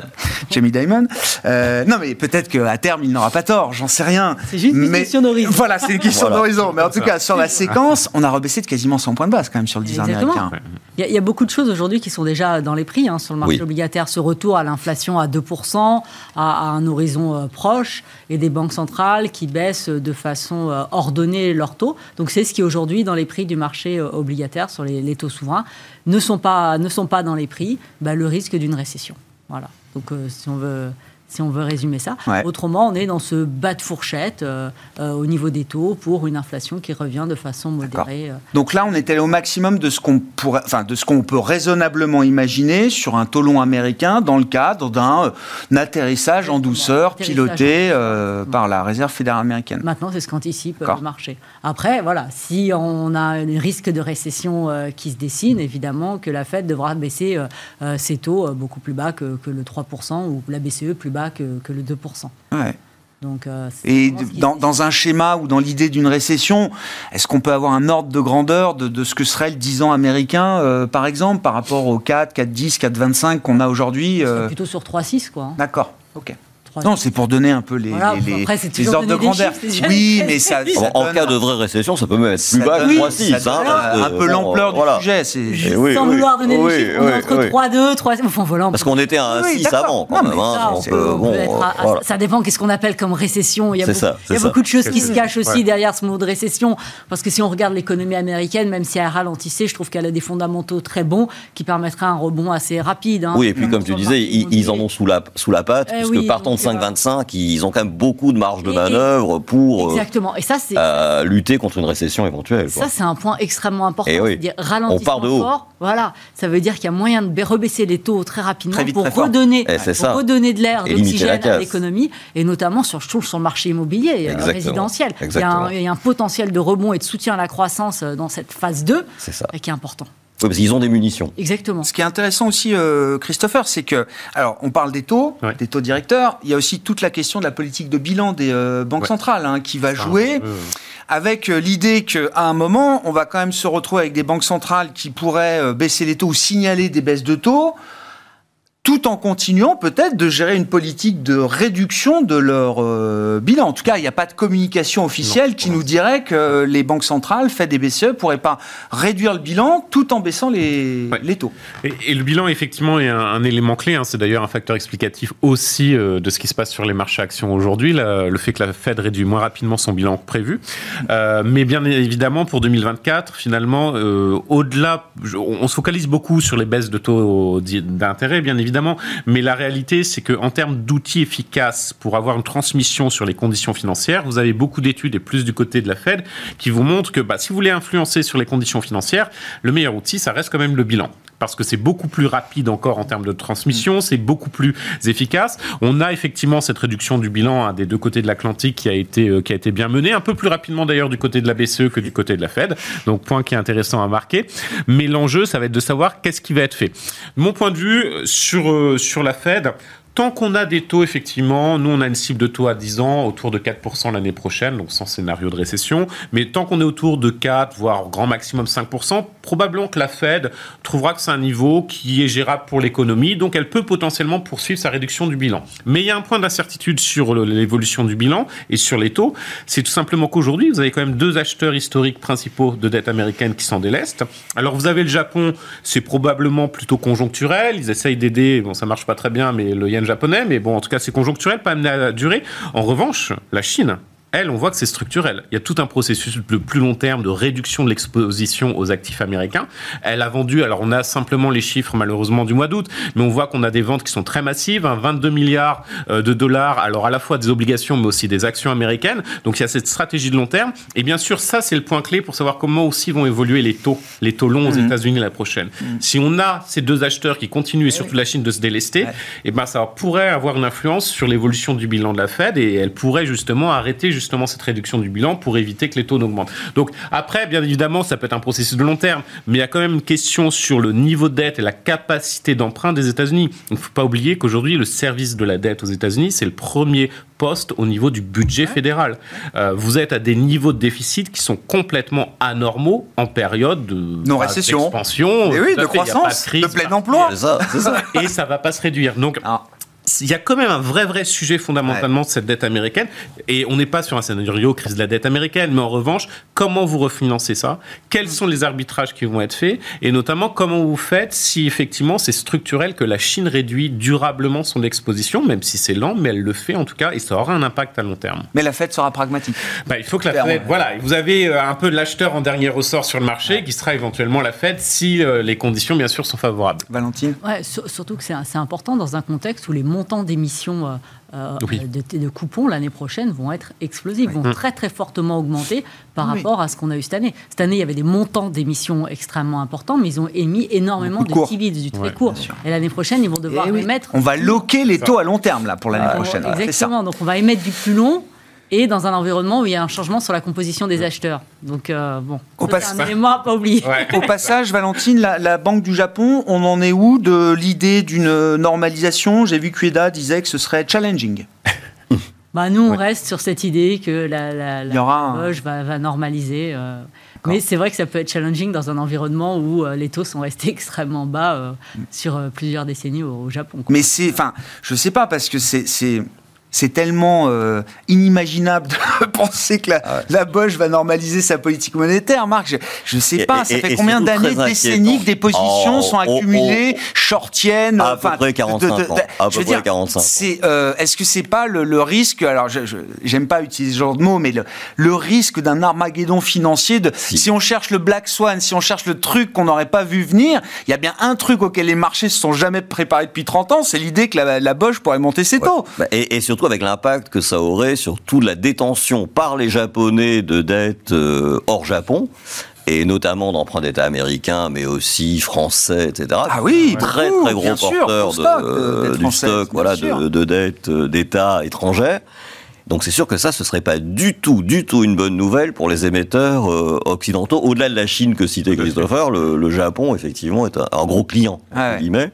Jamie Dimon? Euh, non, mais peut-être qu'à terme, il n'aura pas tort, j'en sais rien. C'est juste une question d'horizon. Voilà, c'est une question d'horizon. Mais en tout cas, sur la séquence, on a rebaissé de quasiment 100 points de base quand même sur le 10 américain. Il y, a, beaucoup de choses aujourd'hui qui sont déjà dans les prix hein, sur le marché obligataire. Ce retour à l'inflation à 2%, à, un horizon euh, proche, et des banques centrales qui baissent de façon ordonnée leurs taux. Donc c'est ce qui aujourd'hui dans les prix du marché obligataire sur les, les taux souverains ne sont pas, ne sont pas dans les prix, bah, le risque d'une récession. Voilà. Donc, euh, si on veut si on veut résumer ça. Autrement, on est dans ce bas de fourchette euh, euh, au niveau des taux pour une inflation qui revient de façon modérée. Euh. Donc là, on est allé au maximum de ce qu'on pourrait, enfin, de ce qu'on peut raisonnablement imaginer sur un taux long américain dans le cadre d'un atterrissage en douceur piloté par la Réserve fédérale américaine. Maintenant, c'est ce qu'anticipe le marché. Après, voilà, si on a un risque de récession qui se dessine, évidemment que la Fed devra baisser ses taux beaucoup plus bas que, que le 3% ou la BCE plus bas que, le 2%. Ouais. Donc, euh, et dans, un schéma ou dans l'idée d'une récession, est-ce qu'on peut avoir un ordre de grandeur de, ce que serait le 10 ans américain, euh, par exemple, par rapport au 4, 4, 10, 4, 25 qu'on a aujourd'hui euh... Plutôt sur 3, 6, quoi. Hein. D'accord, ok. Non, c'est pour donner un peu les, les, les ordres de grandeur. Oui, mais ça. ça en, cas de vraie récession, ça peut même être plus bas que 3,6. Hein, un peu l'ampleur euh, du sujet. Oui, Sans vouloir donner oui, des chiffres, on est entre 3. Enfin, voilà. Parce qu'on était à un 6 avant. Ça, dépend qu'est-ce qu'on appelle comme récession. Il y a, beaucoup, de choses qui se cachent aussi derrière ce mot de récession. Parce que si on regarde l'économie américaine, même si elle ralentissait, je trouve qu'elle a des fondamentaux très bons qui permettraient un rebond assez rapide. Hein. Oui, et puis comme tu disais, ils en ont sous la patte, eh puisque partant de 25-25, ils ont quand même beaucoup de marge de manœuvre pour euh, exactement. Et ça, euh, lutter contre une récession éventuelle. Ça, c'est un point extrêmement important. Et oui. dire, on part de haut. Voilà, ça veut dire qu'il y a moyen de rebaisser les taux très rapidement pour, redonner, eh, pour redonner de l'air, de à l'économie, et notamment sur, sur le marché immobilier euh, exactement. résidentiel. Il, y a un, potentiel de rebond et de soutien à la croissance euh, dans cette phase 2 qui est important. Oui, parce qu'ils ont des munitions. Exactement. Ce qui est intéressant aussi, euh, Christopher, c'est que, alors, on parle des taux, des taux directeurs. Il y a aussi toute la question de la politique de bilan des euh, banques centrales hein, qui va jouer. avec euh, l'idée qu'à un moment, on va quand même se retrouver avec des banques centrales qui pourraient baisser les taux ou signaler des baisses de taux tout en continuant peut-être de gérer une politique de réduction de leur euh, bilan. En tout cas, il n'y a pas de communication officielle qui nous dirait que les banques centrales, faites des BCE, ne pourraient pas réduire le bilan tout en baissant les, les taux. Et, le bilan, effectivement, est un, élément clé. Hein. C'est d'ailleurs un facteur explicatif aussi euh, de ce qui se passe sur les marchés actions aujourd'hui, le fait que la Fed réduit moins rapidement son bilan que prévu. Euh, mais bien évidemment, pour 2024, finalement, au-delà, on, on se focalise beaucoup sur les baisses de taux d'intérêt, bien évidemment évidemment. Mais la réalité, c'est qu'en termes d'outils efficaces pour avoir une transmission sur les conditions financières, vous avez beaucoup d'études, et plus du côté de la Fed, qui vous montrent que bah, si vous voulez influencer sur les conditions financières, le meilleur outil, ça reste quand même le bilan parce que c'est beaucoup plus rapide encore en termes de transmission, mm. c'est beaucoup plus efficace. On a effectivement cette réduction du bilan hein, des deux côtés de l'Atlantique qui a été euh, qui a été bien menée, un peu plus rapidement d'ailleurs du côté de la BCE que du côté de la Fed. Donc point qui est intéressant à marquer. Mais l'enjeu, ça va être de savoir qu'est-ce qui va être fait. Mon point de vue sur euh, sur la Fed, Tant qu'on a des taux, effectivement, nous on a une cible de taux à 10 ans autour de 4% l'année prochaine, donc sans scénario de récession, mais tant qu'on est autour de 4, voire grand maximum 5%, probablement que la Fed trouvera que c'est un niveau qui est gérable pour l'économie, donc elle peut potentiellement poursuivre sa réduction du bilan. Mais il y a un point d'incertitude sur l'évolution du bilan et sur les taux, c'est tout simplement qu'aujourd'hui, vous avez quand même deux acheteurs historiques principaux de dette américaine qui s'en délestent. Alors vous avez le Japon, c'est probablement plutôt conjoncturel, ils essayent d'aider, bon ça marche pas très bien, mais le yen japonais, mais bon, en tout cas, c'est conjoncturel, pas amené à durer. En revanche, la Chine, elle, on voit que c'est structurel. Il y a tout un processus de plus long terme de réduction de l'exposition aux actifs américains. Elle a vendu, alors on a simplement les chiffres malheureusement du mois d'août, mais on voit qu'on a des ventes qui sont très massives, 22 hein, milliards euh, de dollars, alors à la fois des obligations mais aussi des actions américaines. Donc il y a cette stratégie de long terme. Et bien sûr, ça c'est le point clé pour savoir comment aussi vont évoluer les taux, les taux longs aux mhm. États-Unis la prochaine. Mhm. Si on a ces deux acheteurs qui continuent et surtout la Chine de se délester, et eh ben ça pourrait avoir une influence sur l'évolution du bilan de la Fed et elle pourrait justement arrêter justement cette réduction du bilan pour éviter que les taux n'augmentent. Donc après, bien évidemment, ça peut être un processus de long terme, mais il y a quand même une question sur le niveau de dette et la capacité d'emprunt des États-Unis. Il ne faut pas oublier qu'aujourd'hui, le service de la dette aux États-Unis, c'est le premier poste au niveau du budget fédéral. Euh, vous êtes à des niveaux de déficit qui sont complètement anormaux en période de non bah, récession, d'expansion, oui, de croissance, de, plein emploi. Ça, ça. Et ça va pas se réduire. Donc ah il y a quand même un vrai vrai sujet fondamentalement de cette dette américaine. Et on n'est pas sur un scénario crise de la dette américaine. Mais en revanche comment vous refinancez ça? Quels sont les arbitrages qui vont être faits? Et notamment comment vous faites si effectivement c'est structurel que la Chine réduit durablement son exposition même si c'est lent mais elle le fait en tout cas et ça aura un impact à long terme. Mais la Fed sera pragmatique. Bah, il faut que la Fed voilà vous avez euh, un peu l'acheteur en dernier ressort sur le marché qui sera éventuellement la Fed si euh, les conditions bien sûr sont favorables. Valentine? Ouais, surtout que c'est important dans un contexte où les montants d'émissions euh, euh, de, coupons l'année prochaine vont être explosifs, vont très très fortement augmenter par rapport à ce qu'on a eu cette année. Cette année, il y avait des montants d'émissions extrêmement importants, mais ils ont émis énormément de, T-bills, du très court. Et l'année prochaine, ils vont devoir eh émettre. On va loquer les taux à long terme là pour l'année prochaine. Exactement. Donc on va émettre du plus long et dans un environnement où il y a un changement sur la composition des acheteurs. Donc, euh, bon, c'est un élément à pas oublier. Au passage, Valentine, la, Banque du Japon, on en est où de l'idée d'une normalisation? J'ai vu qu'Ueda disait que ce serait challenging. <laughs> Bah, nous, on reste sur cette idée que la, la, va, normaliser. Euh. mais c'est vrai que ça peut être challenging dans un environnement où euh, les taux sont restés <laughs> extrêmement bas sur plusieurs décennies au, au Japon. Mais c'est, enfin, je sais pas parce que c'est c'est tellement euh, inimaginable de <laughs> penser que la, ah la, Bosch va normaliser sa politique monétaire. Marc, je ne sais pas, ça fait combien d'années, décennies que des positions oh, sont oh, accumulées, oh, shortiennes À peu près 45 ans. À peu près 45 c'est, euh, Est-ce que c'est pas le, risque, alors j'aime pas utiliser ce genre de mots, mais le, risque d'un armageddon financier, de, si. on cherche le Black Swan, si on cherche le truc qu'on n'aurait pas vu venir, il y a bien un truc auquel les marchés se sont jamais préparés depuis 30 ans, c'est l'idée que la, Bosch pourrait monter ses taux. Bah, et, et surtout surtout avec l'impact que ça aurait sur toute la détention par les Japonais de dettes euh, hors Japon et notamment d'emprunts d'État américains, mais aussi français, etc. Ah oui, très très gros porteurs de, du stock, voilà, de, de dettes euh, d'État étrangères. Donc c'est sûr que ça, ce serait pas du tout, du tout une bonne nouvelle pour les émetteurs euh, occidentaux. Au-delà de la Chine que citait Christopher, le, le Japon, effectivement, est un, un gros client, Ah ouais. guillemets.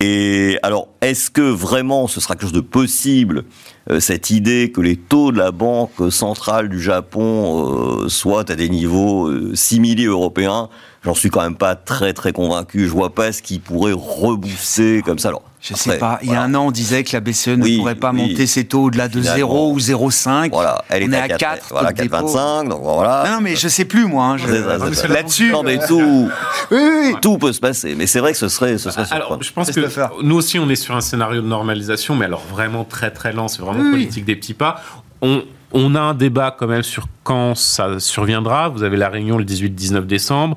Et alors, est-ce que vraiment ce sera quelque chose de possible, euh, cette idée que les taux de la Banque centrale du Japon euh, soient à des niveaux euh, simili européens J'en suis quand même pas très très convaincu. Je vois pas ce qui pourrait rebooster comme ça. Alors, Je sais pas. Il y a un an, on disait que la BCE ne Oui, pourrait pas oui. monter ses taux au-delà de Finalement. 0 ou 0,5. Voilà, elle on est est à à 4, 4. voilà, 4,25, donc voilà. Non, mais je sais plus, moi. hein, je- ça. Là-dessus. Non, mais tout, Oui, oui, oui. tout peut se passer. Mais c'est vrai que ce serait, ce serait Alors, surprenant. je pense que nous aussi, on est sur un scénario de normalisation, mais alors vraiment très très lent. C'est vraiment Oui. politique des petits pas. On, on a un débat quand même sur quand ça surviendra. Vous avez la réunion le 18-19 décembre.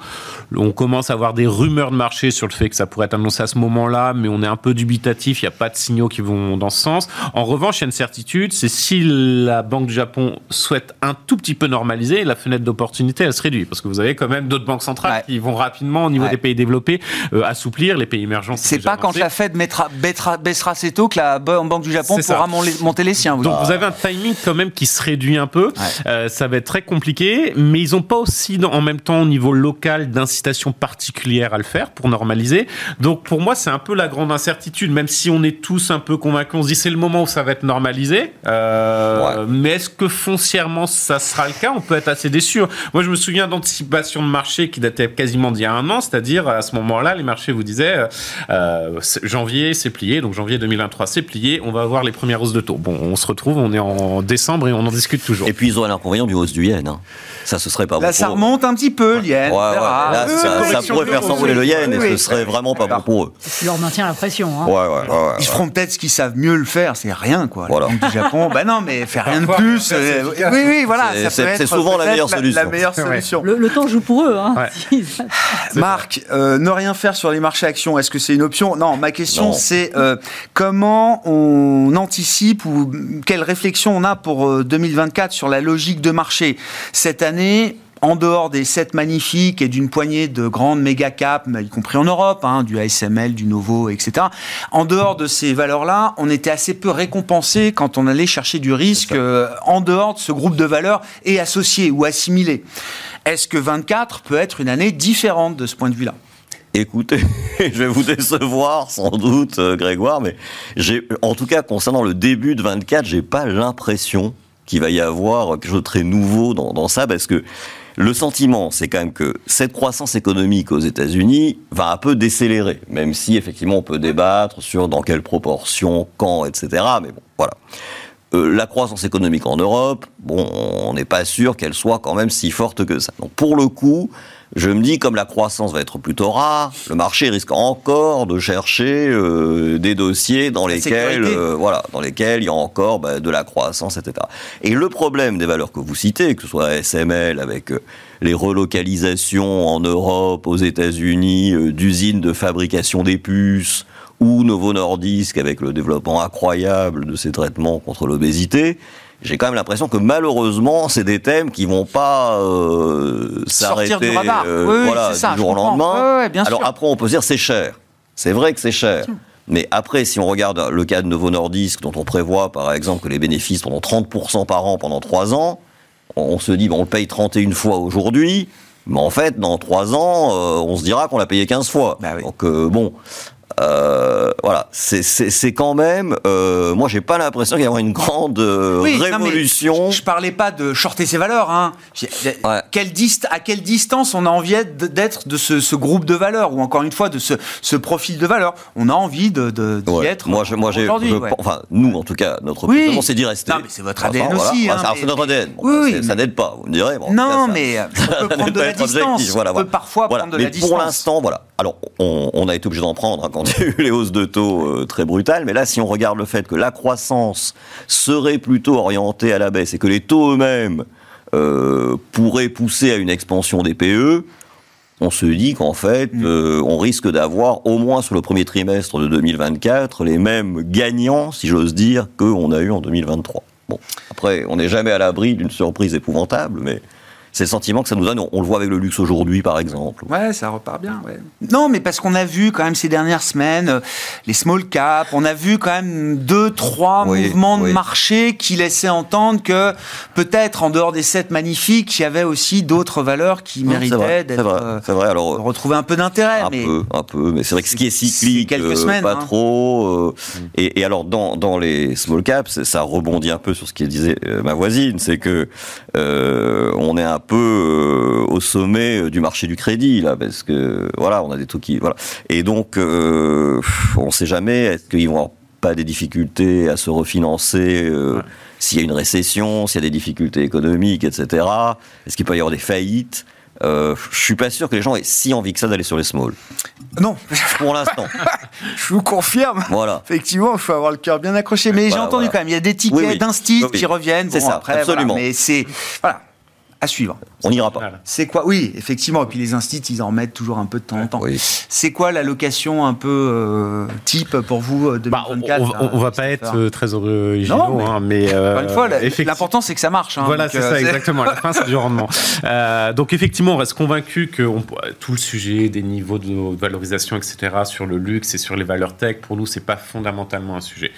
On commence à avoir des rumeurs de marché sur le fait que ça pourrait être annoncé à ce moment-là, mais on est un peu dubitatif. Il n'y a pas de signaux qui vont dans ce sens. En revanche, il y a une certitude, c'est si la Banque du Japon souhaite un tout petit peu normaliser, la fenêtre d'opportunité, elle se réduit. Parce que vous avez quand même d'autres banques centrales Ouais. qui vont rapidement, au niveau Ouais. des pays développés, euh, assouplir. Les pays émergents, C'est pas quand la Fed mettra, baissera, baissera ses taux que la Banque du Japon ça. pourra mon- monter les siens. vous Donc vous avez un timing quand même qui se réduit un peu. Euh, ça va être très compliqué, mais ils n'ont pas aussi dans- en même temps au niveau local d'incitation particulière à le faire pour normaliser. Donc pour moi c'est un peu la grande incertitude, même si on est tous un peu convaincus, on se dit c'est le moment où ça va être normalisé. Euh, Mais est-ce que foncièrement ça sera le cas? On peut être assez déçu. Moi je me souviens d'anticipation de marché qui datait quasiment d'il y a un an, c'est-à-dire à ce moment-là les marchés vous disaient euh, janvier c'est plié, donc janvier 2023 c'est plié, on va avoir les premières hausses de taux. Bon, on se retrouve, on est en décembre et on en discute toujours. Et puis ils auraient l'inconvénient du hausse du yen. hein. Ça, ce serait pas bon Là, ça pour eux. remonte un petit peu, l'yen. Ouais, on ouais, mais là, ça, ça pourrait faire s'envoler le oui, yen et oui, ce serait vraiment pas bon pour eux. Tu leur maintiens la pression. Hein. Ouais, ouais, ouais, ouais. Ils feront peut-être ce qu'ils savent mieux le faire, c'est rien quoi. Voilà. La Banque du Japon, bah non, mais faire rien de plus. euh, oui, oui, voilà, C'est- ça souvent la meilleure solution. La meilleure Ouais. solution. Le, le temps joue pour eux. Hein. Ouais. <laughs> Marc, euh, ne rien faire sur les marchés actions, est-ce que c'est une option? Non, ma question c'est euh, comment on anticipe ou quelle réflexion on a pour euh, 2024 sur la logique de marché cette année en dehors des sept magnifiques et d'une poignée de grandes méga caps, y compris en Europe, hein, du ASML, du Novo, etc. En dehors de ces valeurs-là, on était assez peu récompensé quand on allait chercher du risque euh, en dehors de ce groupe de valeurs et associé ou assimilé. Est-ce que 24 peut être une année différente de ce point de vue-là? Écoutez, <laughs> je vais vous décevoir sans doute, euh, Grégoire, mais j'ai, en tout cas concernant le début de 24, j'ai pas l'impression qu'il va y avoir quelque chose de très nouveau dans, dans ça, parce que le sentiment, c'est quand même que cette croissance économique aux États-Unis va un peu décélérer, même si effectivement on peut débattre sur dans quelle proportion, quand, etc. Mais bon, voilà. Euh, la croissance économique en Europe, bon, on n'est pas sûr qu'elle soit quand même si forte que ça. Donc pour le coup, je me dis comme la croissance va être plutôt rare, le marché risque encore de chercher euh, des dossiers dans La lesquels, euh, voilà, dans lesquels il y a encore bah, de la croissance, etc. Et le problème des valeurs que vous citez, que ce soit SML avec euh, les relocalisations en Europe, aux États-Unis, euh, d'usines de fabrication des puces, ou Novo Nordisk avec le développement incroyable de ces traitements contre l'obésité, j'ai quand même l'impression que malheureusement, c'est des thèmes qui vont pas euh, Sortir s'arrêter euh, Oui, oui, voilà, c'est ça, du je jour au comprends. lendemain. Bien Alors sûr. après, on peut se dire c'est cher. C'est vrai que c'est cher. Mais après, si on regarde le cas de Novo Nordisk, dont on prévoit par exemple que les bénéfices pendant 30% par an pendant 3 ans, on, on se dit, bon, on le paye 31 fois aujourd'hui, mais en fait, dans 3 ans, euh, on se dira qu'on l'a payé 15 fois. Bah oui. Donc, euh, bon, euh, voilà, c'est- quand même, euh, moi, j'ai pas l'impression qu'il y aura une grande euh, Oui, non, révolution. je, je parlais pas de shorter ses valeurs. Hein. Ouais. quelle à quelle distance on a envie d'être de ce, ce groupe de valeurs ou encore une fois de ce, ce profil de valeurs On a envie de, d'y Ouais. être. Moi, je, moi, j'ai, ouais. enfin, nous, en tout cas, notre Oui. c'est d'y rester. Non, mais c'est votre Enfin, ADN voilà. aussi, Bah, hein, ça, c'est notre ADN. Bon, Oui, mais- ça n'aide pas, vous me direz. Bon, non, cas, ça- mais euh, on peut <laughs> ça prendre de la distance. voilà, on voilà. peut parfois Voilà. prendre de la distance. pour l'instant, voilà. Alors, on, a été obligé d'en prendre hein, quand <laughs> a eu les hausses de taux euh, très brutales. Mais là, si on regarde le fait que la croissance serait plutôt orientée à la baisse et que les taux eux-mêmes euh, pourraient pousser à une expansion des PE, on se dit qu'en fait, mm. euh, on risque d'avoir au moins sur le premier trimestre de 2024 les mêmes gagnants, si j'ose dire, qu'on a eu en 2023. Bon, après, on n'est jamais à l'abri d'une surprise épouvantable, mais c'est le sentiment que ça nous donne. On, le voit avec le luxe aujourd'hui, par exemple. Ouais, ça repart bien. Ouais. Non, mais parce qu'on a vu quand même ces dernières semaines euh, les small caps, on a vu quand même deux, trois mouvements de marché qui laissaient entendre que peut-être en dehors des sept magnifiques, il y avait aussi d'autres valeurs qui méritaient d'être euh, vrai. Alors euh, retrouver un peu d'intérêt. Un peu, un peu. Mais c'est vrai que ce qui est cyclique, quelques semaines, pas hein. trop. et, alors dans, dans les small caps, ça rebondit un peu sur ce que disait ma voisine, c'est que on est un un peu euh, au sommet euh, du marché du crédit là, parce que voilà, on a des trucs qui voilà. Et donc, euh, on ne sait jamais est-ce qu'ils vont avoir pas des difficultés à se refinancer s'il y a une récession, s'il y a des difficultés économiques, etc. Est-ce qu'il peut y avoir des faillites euh, je suis pas sûr que les gens aient si envie que ça d'aller sur les small. Non. <laughs> Pour l'instant. <laughs> je vous confirme. Voilà. Effectivement, il faut avoir le cœur bien accroché. Mais j'ai entendu quand même, il y a des tickets oui, qui reviennent. C'est ça, après, absolument. mais c'est. Voilà à suivre. On n'ira pas. C'est quoi Oui, effectivement. Et puis les instituts, ils en mettent toujours un peu de temps en temps. C'est quoi l'allocation un peu euh, type pour vous 2024 bah, on, ne va pas être euh, très originaux, mais, hein, mais euh, une fois, l'important c'est que ça marche. Hein, voilà, c'est ça exactement. la fin, c'est du rendement. <laughs> donc effectivement, on reste convaincu que tout le sujet des niveaux de valorisation, etc., sur le luxe et sur les valeurs tech, pour nous, c'est pas fondamentalement un sujet.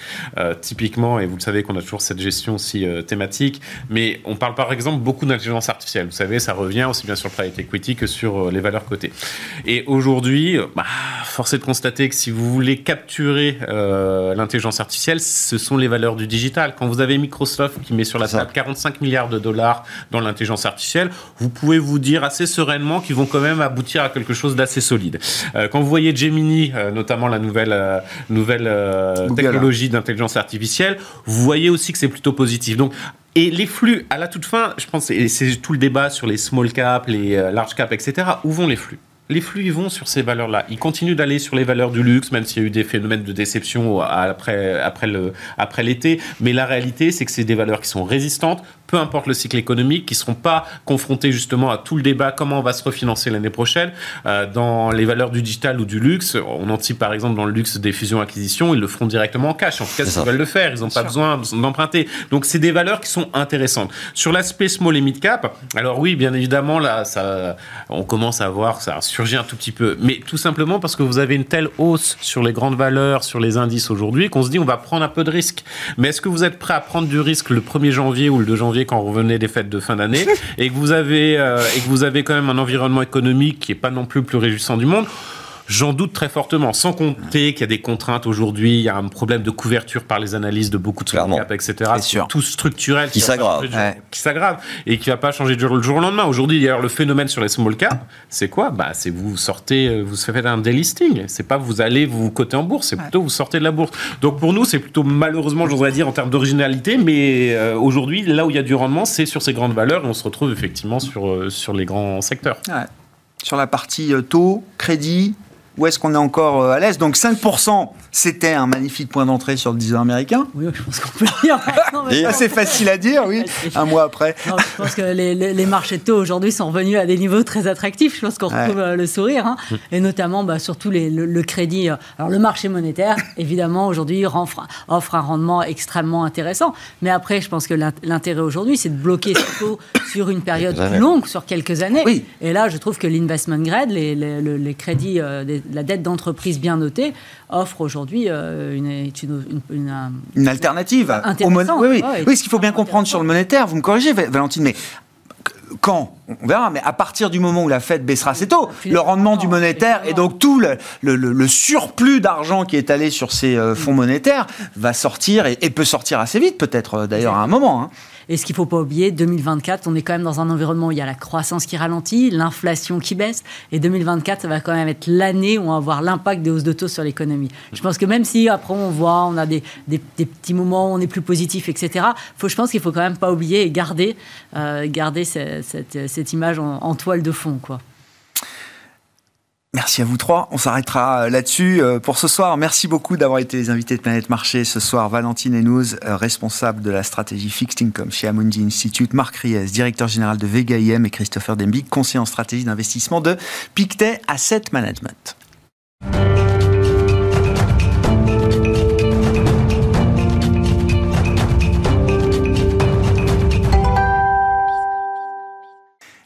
typiquement, et vous le savez qu'on a toujours cette gestion aussi thématique, mais on parle par exemple beaucoup d'intelligence artificielle. Vous savez, ça revient aussi bien sur le private equity que sur euh, les valeurs cotées. Et aujourd'hui, euh, bah, force est de constater que si vous voulez capturer euh, l'intelligence artificielle, ce sont les valeurs du digital. Quand vous avez Microsoft qui met sur la table 45 milliards de dollars dans l'intelligence artificielle, vous pouvez vous dire assez sereinement qu'ils vont quand même aboutir à quelque chose d'assez solide. quand vous voyez Gemini, notamment la nouvelle, nouvelle technologie d'intelligence artificielle, vous voyez aussi que c'est plutôt positif. Donc et les flux, à la toute fin, je pense, et c'est tout le débat sur les small caps, les euh, large caps, etc. Où vont les flux? Les flux ils vont sur ces valeurs-là. Ils continuent d'aller sur les valeurs du luxe, même s'il y a eu des phénomènes de déception après, l'été. Mais la réalité, c'est que c'est des valeurs qui sont résistantes, peu importe le cycle économique, qui ne seront pas confrontés justement à tout le débat comment on va se refinancer l'année prochaine. Euh, dans les valeurs du digital ou du luxe, on anticipe par exemple dans le luxe des fusions-acquisitions, ils le feront directement en cash. En tout cas, ils veulent le faire, ils n'ont pas besoin d'emprunter. Donc, c'est des valeurs qui sont intéressantes. Sur l'aspect small et mid cap, alors oui, bien évidemment, là, ça, on commence à voir, ça surgit un tout petit peu, mais tout simplement parce que vous avez une telle hausse sur les grandes valeurs, sur les indices aujourd'hui, qu'on se dit on va prendre un peu de risque. Mais est-ce que vous êtes prêt à prendre du risque le 1er janvier ou le 2 janvier quand vous revenez des fêtes de fin d'année <laughs> et que vous avez euh, et que vous avez quand même un environnement économique qui est pas non plus le plus réjouissant du monde. J'en doute très fortement, sans compter qu'il y a des contraintes aujourd'hui, il y a un problème de couverture par les analyses de beaucoup de small cap, etc. C'est tout structurel qui s'aggrave, qui s'aggrave et qui va pas changer du jour, au lendemain. Aujourd'hui, d'ailleurs, le phénomène sur les small cap, c'est quoi? Bah, c'est vous sortez, euh, vous faites un delisting. C'est pas vous allez vous coter en bourse, c'est plutôt vous sortez de la bourse. Donc pour nous, c'est plutôt malheureusement, j'oserais dire en termes d'originalité, mais euh, aujourd'hui, là où il y a du rendement, c'est sur ces grandes valeurs et on se retrouve effectivement sur euh, sur les grands secteurs. Sur la partie taux, crédit, où est-ce qu'on est encore euh, à l'aise Donc 5%, c'était un magnifique point d'entrée sur le 10 américain. Oui, je pense qu'on peut le dire. <laughs> C'est facile à dire, oui, <laughs> un mois après. je pense que les, marchés de taux aujourd'hui sont revenus à des niveaux très attractifs. Je pense qu'on retrouve euh, le sourire, hein. mm. et notamment bah, surtout le, crédit. Euh, alors le marché monétaire, <laughs> évidemment, aujourd'hui offre, offre un rendement extrêmement intéressant. Mais après, je pense que l'intérêt aujourd'hui, c'est de bloquer ce taux sur une période plus longue, sur quelques années. Oui. Et là, je trouve que l'investment grade, les, les crédits des la dette d'entreprise bien notée offre aujourd'hui euh, une, une, une, alternative. Au oui, oui. oui, ce qu'il faut bien comprendre sur le monétaire, vous me corrigez, Valentine, mais quand On verra, mais à partir du moment où la Fed baissera ses taux, le rendement du monétaire et donc tout le, surplus d'argent qui est allé sur ces euh, fonds monétaires va sortir et, peut sortir assez vite, peut-être euh, d'ailleurs à un moment. Hein. Et ce qu'il ne faut pas oublier, 2024, on est quand même dans un environnement où il y a la croissance qui ralentit, l'inflation qui baisse. Et 2024, ça va quand même être l'année où on va voir l'impact des hausses de taux sur l'économie. Je pense que même si après on voit, on a des, petits moments où on est plus positif, etc., faut, je pense qu'il faut quand même pas oublier et garder, euh, garder cette, cette, image en, toile de fond. quoi. Merci à vous trois. On s'arrêtera là-dessus pour ce soir. Merci beaucoup d'avoir été les invités de Planète Marché ce soir. Valentine Henouz, responsable de la stratégie Fixed Income chez Amundi Institute. Marc Ries, directeur général de Vega IM et Christopher Demby, conseiller en stratégie d'investissement de Pictet Asset Management.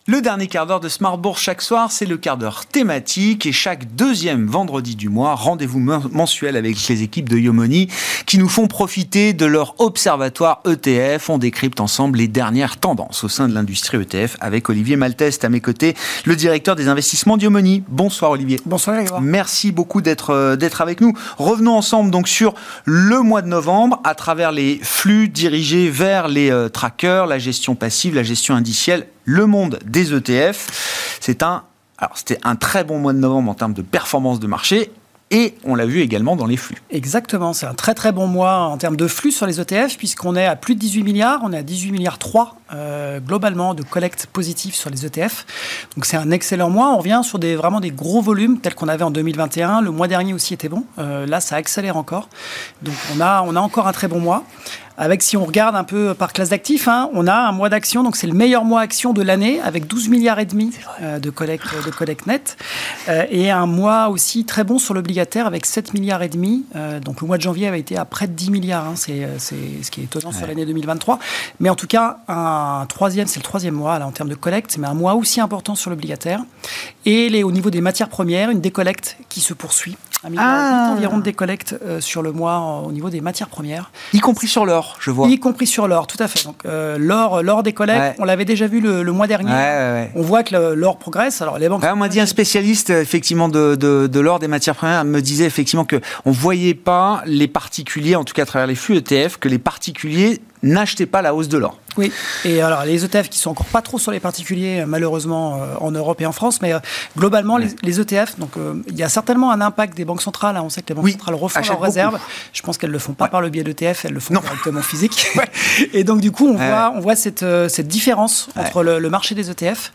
Le dernier quart d'heure de Smart Bourse chaque soir, c'est le quart d'heure thématique et chaque deuxième vendredi du mois, rendez-vous mensuel avec les équipes de Yomoni qui nous font profiter de leur observatoire ETF. On décrypte ensemble les dernières tendances au sein de l'industrie ETF avec Olivier Malteste à mes côtés, le directeur des investissements d'Yomoni. Bonsoir Olivier. Bonsoir Grégoire. Merci beaucoup d'être euh, d'être avec nous. Revenons ensemble donc sur le mois de novembre à travers les flux dirigés vers les euh, trackers, la gestion passive, la gestion indicielle le monde des ETF. C'est un, alors c'était un très bon mois de novembre en termes de performance de marché. Et on l'a vu également dans les flux. Exactement, c'est un très très bon mois en termes de flux sur les ETF, puisqu'on est à plus de 18 milliards, on est à 18 milliards 3 euh, globalement de collecte positive sur les ETF. Donc c'est un excellent mois, on revient sur des, vraiment des gros volumes tels qu'on avait en 2021, le mois dernier aussi était bon, euh, là ça accélère encore. Donc on a, on a encore un très bon mois avec, si on regarde un peu par classe d'actifs, hein, on a un mois d'action, donc c'est le meilleur mois action de l'année, avec 12 milliards et demi euh, de collecte de collecte net, euh, et un mois aussi très bon sur l'obligataire avec 7 milliards et demi. Euh, donc le mois de janvier avait été à près de 10 milliards, hein, c'est ce qui est étonnant sur l'année 2023. Mais en tout cas, un troisième, c'est le troisième mois là, en termes de collecte, mais un mois aussi important sur l'obligataire. Et les, au niveau des matières premières, une décollecte qui se poursuit un milliard ah. environ de décollecte euh, sur le mois au niveau des matières premières. Y compris sur l'or, je vois. Y compris sur l'or, tout à fait. Donc euh, l'or, l'or décollecte, on l'avait déjà vu le, mois dernier. on voit que l'or progresse. Alors les banques. on m'a dit un spécialiste effectivement de, de, l'or des matières premières me disait effectivement que on voyait pas les particuliers, en tout cas à travers les flux ETF, que les particuliers n'achetaient pas la hausse de l'or. Oui, et alors les ETF qui sont encore pas trop sur les particuliers, euh, malheureusement, euh, en Europe et en France, mais euh, globalement, les, ETF, donc il y a certainement un impact des banques centrales. Hein. on sait que les banques centrales refont leurs réserves. Je pense qu'elles le font pas par le biais d'ETF, elles le font directement <laughs> physique. Et donc, du coup, on voit, on voit cette, cette différence entre le, marché des ETF,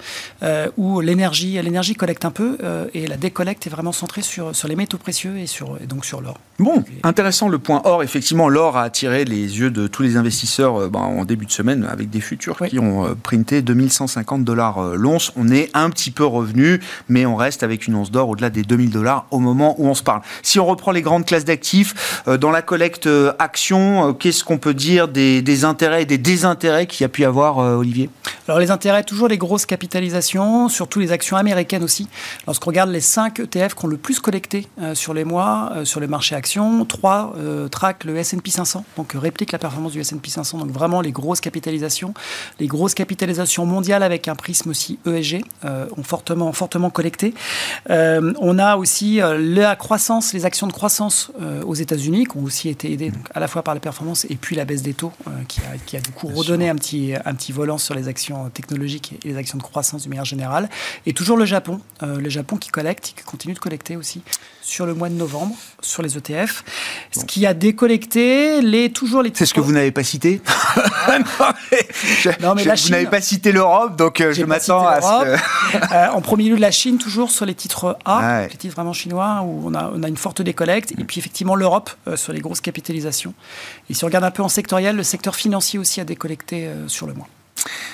où l'énergie l'énergie collecte un peu, et la décollecte est vraiment centrée sur, sur les métaux précieux et, sur, et donc sur l'or. Bon, intéressant le point or. Effectivement, l'or a attiré les yeux de tous les investisseurs ben, en début de semaine avec des futurs qui ont euh, printé 2150 dollars euh, l'once. On est un petit peu revenu, mais on reste avec une once d'or au-delà des 2000 dollars au moment où on se parle. Si on reprend les grandes classes d'actifs, euh, dans la collecte action, qu'est-ce qu'on peut dire des, intérêts et des désintérêts qu'il y a pu y avoir, Olivier? Alors les intérêts, toujours les grosses capitalisations, surtout les actions américaines aussi. Lorsqu'on regarde les 5 ETF qui ont le plus collecté sur les mois, sur le marché actions, 3 traquent le S&P 500, donc répliquent la performance du S&P 500, donc vraiment les grosses capitalisations les grosses capitalisations mondiales avec un prisme aussi ESG euh, ont fortement, fortement collecté. Euh, on a aussi euh, la croissance, les actions de croissance aux États-Unis qui ont aussi été aidées donc, à la fois par les performances et puis la baisse des taux qui, a, qui a du coup redonné un petit, un petit volant sur les actions technologiques et les actions de croissance de manière générale. Et toujours le Japon, le Japon qui collecte, qui continue de collecter aussi sur le mois de novembre sur les ETF. Ce qui a décollecté les, toujours les... C'est ce que vous n'avez pas cité? <laughs> non, mais, vous n'avez pas cité l'Europe, donc euh, je m'attends à ce que... euh, en premier lieu, la Chine, toujours sur les titres A, les titres vraiment chinois, où on a, on a une forte décollecte. Et puis effectivement, l'Europe, euh, sur les grosses capitalisations. Et si on regarde un peu en sectoriel, le secteur financier aussi a décollecté euh, sur le mois.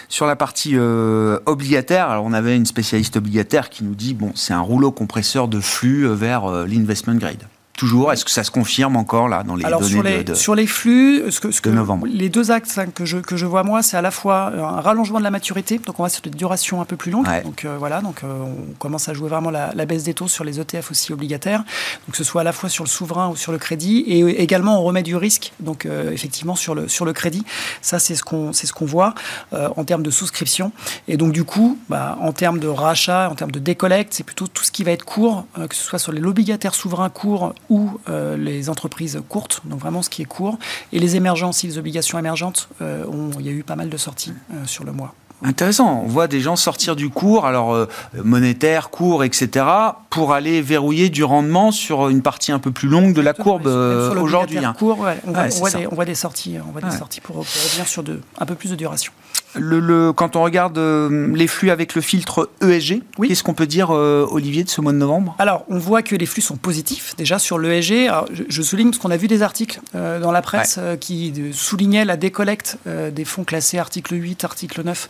Sur la partie obligataire, alors on avait une spécialiste obligataire qui nous dit bon, c'est un rouleau compresseur de flux vers l'investment grade. Toujours Est-ce que ça se confirme encore là dans les Alors, données sur les, de, sur les flux, ce que, ce que novembre? Les deux axes hein, que, je, que je vois moi, c'est à la fois un rallongement de la maturité, donc on va sur des durations un peu plus longues. Donc euh, voilà, donc euh, on commence à jouer vraiment la, la, baisse des taux sur les ETF aussi obligataires, donc que ce soit à la fois sur le souverain ou sur le crédit, et également on remet du risque, donc euh, effectivement sur le sur le crédit. Ça c'est ce qu'on c'est ce qu'on voit en termes de souscription. Et donc du coup, bah, en termes de rachat, en termes de décollecte, c'est plutôt tout ce qui va être court, que ce soit sur l'obligataire souverain court ou euh, les entreprises courtes, donc vraiment ce qui est court, et les émergents, si les obligations émergentes, euh, il y a eu pas mal de sorties euh, sur le mois. Intéressant. On voit des gens sortir du cours, alors monétaire, cours, etc., pour aller verrouiller du rendement sur une partie un peu plus longue de la courbe aujourd'hui. Hein. on, voit des, sorties, on voit des sorties pour, pour revenir sur de, un peu plus de duration le, quand on regarde euh, les flux avec le filtre ESG, qu'est-ce qu'on peut dire, euh, Olivier, de ce mois de novembre? Alors, on voit que les flux sont positifs déjà sur l'ESG. Je, je, souligne parce qu'on a vu des articles euh, dans la presse qui soulignaient la décollecte des fonds classés article 8, article 9,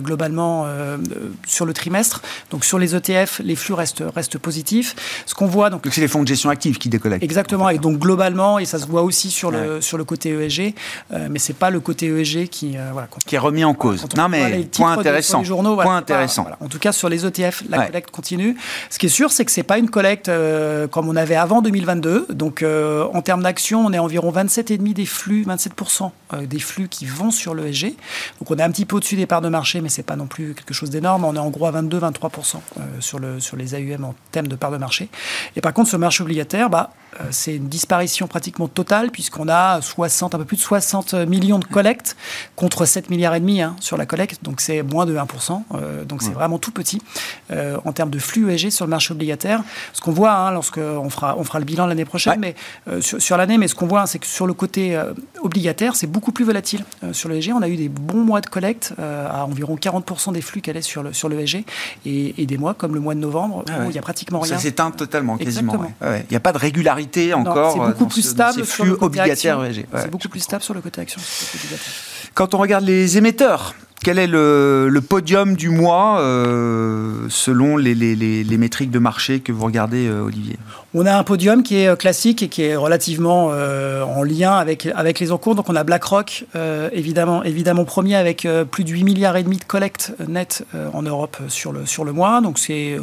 globalement sur le trimestre. Donc, sur les ETF, les flux restent, restent positifs. Ce qu'on voit. Donc, c'est les fonds de gestion active qui décollectent. Exactement. Et donc, globalement, et ça se voit aussi sur, le, sur le côté ESG, mais ce n'est pas le côté ESG qui, voilà, qui est remis en cause. Non, mais point intéressant. point intéressant. En tout cas, sur les ETF, la collecte continue. Ce qui est sûr, c'est que c'est pas une collecte euh, comme on avait avant 2022. Donc, euh, en termes d'action, on est environ 27,5 des flux, 27% euh, des flux qui vont sur l'ESG. Donc, on est un petit peu au-dessus des parts de marché, mais c'est pas non plus quelque chose d'énorme. On est en gros à 22-23% sur, le, sur les AUM en termes de parts de marché. Et par contre, ce marché obligataire, bah, c'est une disparition pratiquement totale puisqu'on a 60, un peu plus de 60 millions de collectes contre 7 milliards et demi Hein, sur la collecte, donc c'est moins de 1%, euh, donc c'est vraiment tout petit euh, en termes de flux ESG sur le marché obligataire. Ce qu'on voit, hein, lorsqu'on fera, on fera le bilan l'année prochaine, mais euh, sur, l'année, mais ce qu'on voit, hein, c'est que sur le côté obligataire, c'est beaucoup plus volatile sur le ESG. On a eu des bons mois de collecte à environ 40% des flux qu'elle est sur le, sur le ESG et, des mois comme le mois de novembre ah où il n'y a pratiquement rien. Ça s'éteint totalement, quasiment. Il n'y a pas de régularité encore. C'est beaucoup plus stable sur le côté ESG. C'est beaucoup plus stable sur le côté action. Quand on regarde les émetteurs, quel est le, podium du mois euh, selon les, métriques de marché que vous regardez, euh, Olivier? On a un podium qui est euh, classique et qui est relativement en lien avec, avec les encours. Donc on a BlackRock, évidemment, premier avec plus de 8 milliards et demi de collecte net en Europe sur le, sur le mois. Donc c'est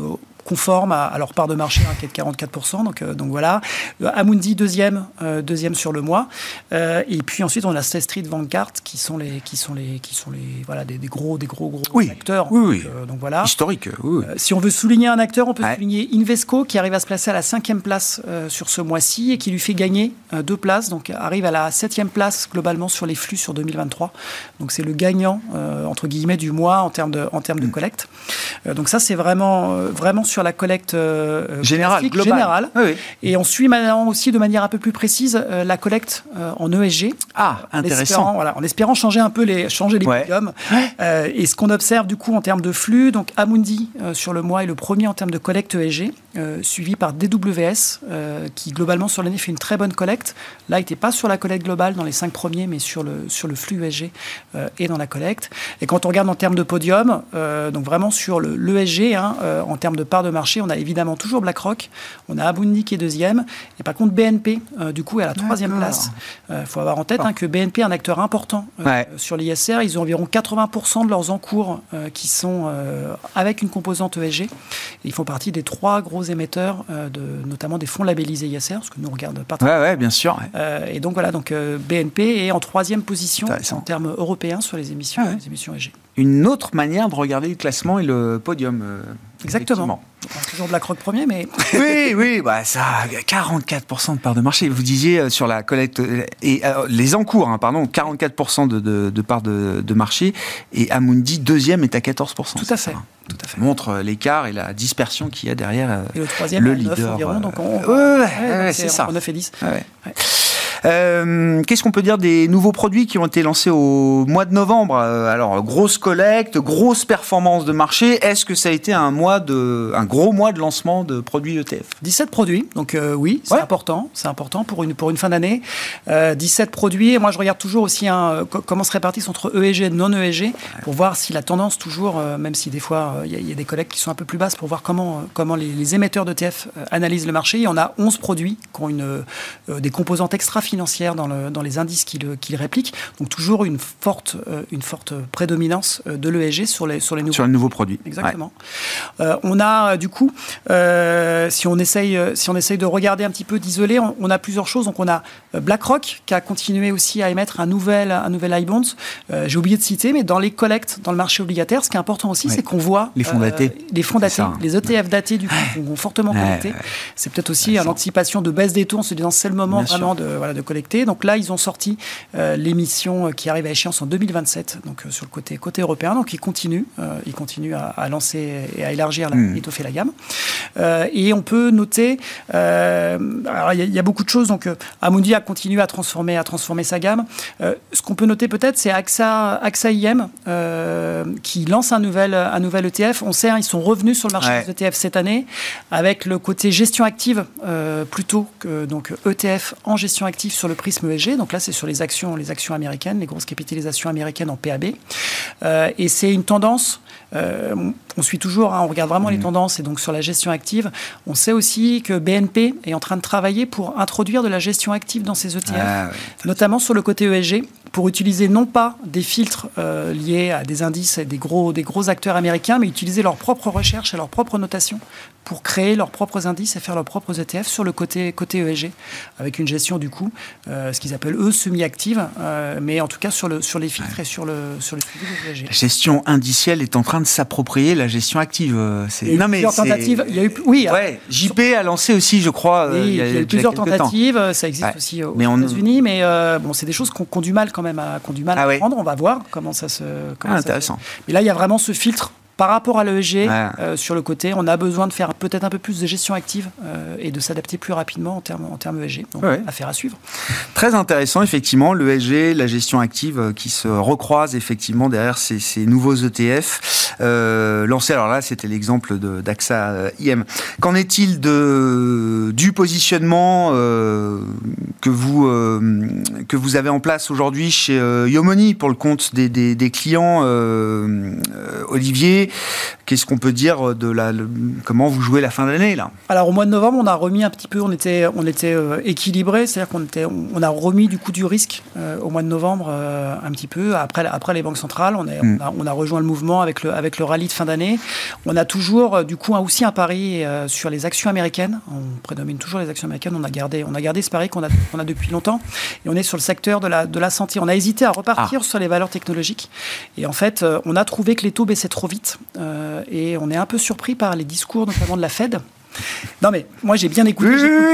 conforme à, leur part de marché hein, qui est de 44%. Donc, euh, donc voilà. Euh, Amundi, deuxième, euh, deuxième sur le mois. et puis ensuite, on a State Street Vanguard qui sont les, qui sont les, qui sont les, voilà, des, gros, des gros, gros acteurs. Oui, donc, donc, voilà. Historique. si on veut souligner un acteur, on peut souligner Invesco qui arrive à se placer à la cinquième place sur ce mois-ci et qui lui fait gagner deux places. Donc arrive à la septième place globalement sur les flux sur 2023. Donc c'est le gagnant entre guillemets du mois en termes de, en termes de mm. collecte. donc ça c'est vraiment, vraiment sur la collecte euh, euh, générale, générale. Et on suit maintenant aussi de manière un peu plus précise euh, la collecte en ESG. Ah, intéressant. En espérant, voilà, en espérant changer un peu les, changer les podiums. et ce qu'on observe du coup en termes de flux, donc Amundi sur le mois est le premier en termes de collecte ESG, suivi par DWS qui globalement sur l'année fait une très bonne collecte. Là, il n'était pas sur la collecte globale dans les cinq premiers, mais sur le, sur le flux ESG et dans la collecte. Et quand on regarde en termes de podium, donc vraiment sur l'ESG, hein, en termes de part de marché, on a évidemment toujours BlackRock, on a Abundi qui est deuxième, et par contre BNP, euh, du coup, est à la troisième place. Il euh, faut avoir en tête hein, que BNP est un acteur important euh, sur l'ISR. Ils ont environ 80% de leurs encours qui sont avec une composante ESG. ils font partie des trois gros émetteurs, de, notamment des fonds labellisés ISR, ce que nous regarde pas très ouais, bien sûr. et donc voilà, donc BNP est en troisième position en termes européens sur les émissions, les émissions ESG. Une autre manière de regarder le classement et le podium. Exactement. Toujours BlackRock premier, mais. <laughs> oui, oui, bah ça, 44% de part de marché. Vous disiez euh, sur la collecte, euh, et euh, les encours, hein, pardon, 44% de, de, de, part de, de, marché, et Amundi, deuxième, est à 14%. Tout à fait. Tout à fait. Montre l'écart et la dispersion qu'il y a derrière et le, troisième, le leader. environ, donc on... ouais, c'est ça. 9 et 10. Euh, Qu'est-ce qu'on peut dire des nouveaux produits qui ont été lancés au mois de novembre Alors, grosse collecte, grosse performance de marché. Est-ce que ça a été un mois de, un gros mois de lancement de produits ETF 17 produits, donc euh, oui, c'est important, c'est important pour une, pour une fin d'année. Euh, 17 produits, et moi je regarde toujours aussi un, comment se répartissent entre ESG et non ESG, pour voir si la tendance toujours, euh, même si des fois il y, y, a des collectes qui sont un peu plus basses, pour voir comment, comment les, les émetteurs d'ETF analysent le marché. Il y en a 11 produits qui ont une, des composantes extra financières dans, le, dans les indices qu'ils qui répliquent, donc toujours une forte, une forte prédominance de l'ESG sur les, sur les nouveaux, sur les nouveaux produits. Exactement. on a du coup, si on essaye, euh, si on essaye de regarder un petit peu, d'isoler, on, a plusieurs choses. Donc on a euh, BlackRock qui a continué aussi à émettre un nouvel, un nouvel iBond. Euh, j'ai oublié de citer, mais dans les collectes, dans le marché obligataire, ce qui est important aussi, c'est qu'on voit les fonds datés, les fonds datés, hein. les ETF datés du coup, ont fortement ouais, C'est peut-être aussi une anticipation de baisse des taux en se disant c'est le moment vraiment de, voilà, de de collecter. Donc là, ils ont sorti l'émission qui arrive à échéance en 2027, donc sur le côté, côté européen. Donc ils continuent, ils continuent à, lancer et à élargir, la, mmh. étoffer la gamme. et on peut noter, alors il y, a beaucoup de choses. Donc Amundi a continué à transformer, à transformer sa gamme. ce qu'on peut noter peut-être, c'est AXA, AXA IM qui lance un nouvel, un nouvel ETF. On sait, hein, ils sont revenus sur le marché des ETF cette année avec le côté gestion active euh, plutôt que donc ETF en gestion active sur le prisme ESG. Donc là, c'est sur les actions, les actions américaines, les grosses capitalisations américaines en PAB. Euh, et c'est une tendance. Euh, on suit toujours, hein, on regarde vraiment les mmh. tendances et donc sur la gestion active. On sait aussi que BNP est en train de travailler pour introduire de la gestion active dans ses ETF, ah notamment sur le côté ESG, pour utiliser non pas des filtres liés à des indices et des gros, des gros acteurs américains, mais utiliser leur propre recherche et leur propre notation pour créer leurs propres indices et faire leurs propres ETF sur le côté, côté ESG, avec une gestion du coup, euh, ce qu'ils appellent eux semi-active, euh, mais en tout cas sur, le, sur les filtres et sur le, sur le suivi de ESG. La gestion indicielle est en train de s'approprier la gestion active. Euh, il y a eu non, plusieurs tentatives. Il y a eu, oui, ouais, JP a lancé aussi, je crois. il y a, eu plusieurs tentatives. Ça existe aussi aux États-Unis, mais bon, c'est des choses qu'on qu du mal quand même à, qu du mal à ah prendre. On va voir comment ça se. Comment ah, intéressant. Mais là, il y a vraiment ce filtre par rapport à l'ESG, euh, sur le côté, on a besoin de faire peut-être un peu plus de gestion active euh, et de s'adapter plus rapidement en termes, en termes ESG. Donc, affaire à suivre. Très intéressant, effectivement, l'ESG, la gestion active euh, qui se recroisent effectivement derrière ces, nouveaux ETF lancés. Alors là, c'était l'exemple d'AXA IM. Qu'en est-il de, du positionnement que, vous, que vous avez en place aujourd'hui chez Yomoni pour le compte des, des, des clients Olivier? Qu'est-ce qu'on peut dire de la, comment vous jouez la fin d'année là? Alors au mois de novembre, on a remis un petit peu, on était, on était euh, équilibré, c'est-à-dire qu'on était, on a remis du coup du risque euh, au mois de novembre euh, un petit peu après, après les banques centrales. On, est, hmm. on, a, rejoint le mouvement avec le, avec le rallye de fin d'année. On a toujours du coup aussi un pari sur les actions américaines. On prédomine toujours les actions américaines. On a gardé, on a gardé ce pari qu'on a, qu'on a depuis longtemps. Et on est sur le secteur de la, de la santé. On a hésité à repartir ah. sur les valeurs technologiques. Et en fait, on a trouvé que les taux baissaient trop vite. Euh, et on est un peu surpris par les discours, notamment de la Fed. Non mais moi j'ai bien écouté,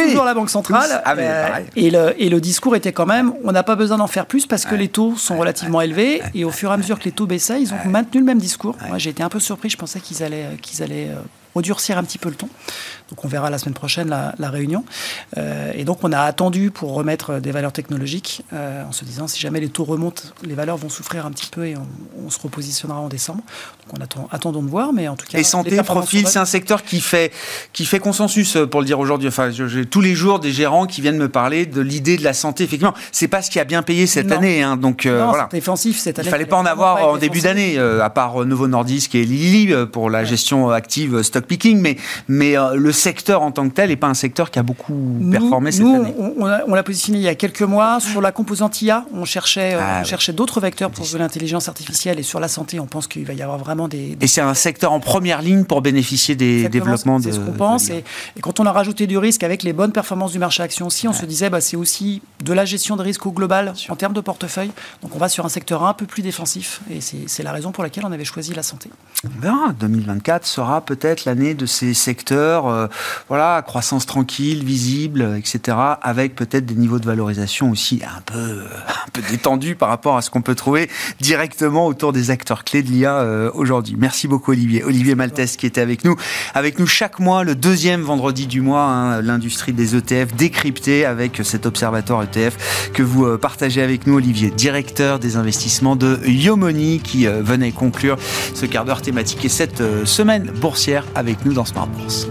toujours la Banque centrale ah, euh, et, le, et, le, discours était quand même on n'a pas besoin d'en faire plus parce que les taux sont relativement élevés et au fur et à mesure que les taux baissaient ils ont maintenu le même discours. Moi j'ai été un peu surpris, je pensais qu'ils allaient, qu'ils allaient euh, redurcir un petit peu le ton. Donc on verra la semaine prochaine la, réunion. Euh, et donc on a attendu pour remettre des valeurs technologiques euh, en se disant si jamais les taux remontent, les valeurs vont souffrir un petit peu et on, se repositionnera en décembre. Donc on attend, attendons de voir, mais en tout cas. Et santé, profil, c'est un secteur qui fait, qui fait consensus euh, pour le dire aujourd'hui. Enfin, j'ai tous les jours des gérants qui viennent me parler de l'idée de la santé. Effectivement, c'est pas ce qui a bien payé cette année. Hein, donc non, voilà. défensif cette année. Il fallait pas en avoir en début d'année, à part Novo Nordisk et Lilly pour la gestion active stock picking, mais mais le secteur en tant que tel n'est pas un secteur qui a beaucoup performé cette année. On, l'a positionné il y a quelques mois. Sur la composante IA, on cherchait, euh, ah cherchait d'autres vecteurs pour l'intelligence artificielle. Et sur la santé, on pense qu'il va y avoir vraiment des. Et c'est un secteur en première ligne pour bénéficier des développements de. C'est ce qu'on pense. Et, quand on a rajouté du risque avec les bonnes performances du marché action aussi, on se disait bah, c'est aussi de la gestion de risque au global en termes de portefeuille. Donc on va sur un secteur un peu plus défensif. Et c'est la raison pour laquelle on avait choisi la santé. On verra. 2024 sera peut-être l'année de ces secteurs. Euh, voilà, croissance tranquille, visible, etc., avec peut-être des niveaux de valorisation aussi un peu, un peu détendus par rapport à ce qu'on peut trouver directement autour des acteurs clés de l'IA euh, aujourd'hui. Merci beaucoup Olivier. Olivier Maltès qui était avec nous. Avec nous chaque mois, le deuxième vendredi du mois, hein, l'industrie des ETF décryptée avec cet observatoire ETF que vous euh, partagez avec nous Olivier, directeur des investissements de Yomoni qui venait conclure ce quart d'heure thématique et cette semaine boursière avec nous dans Smart Bourse.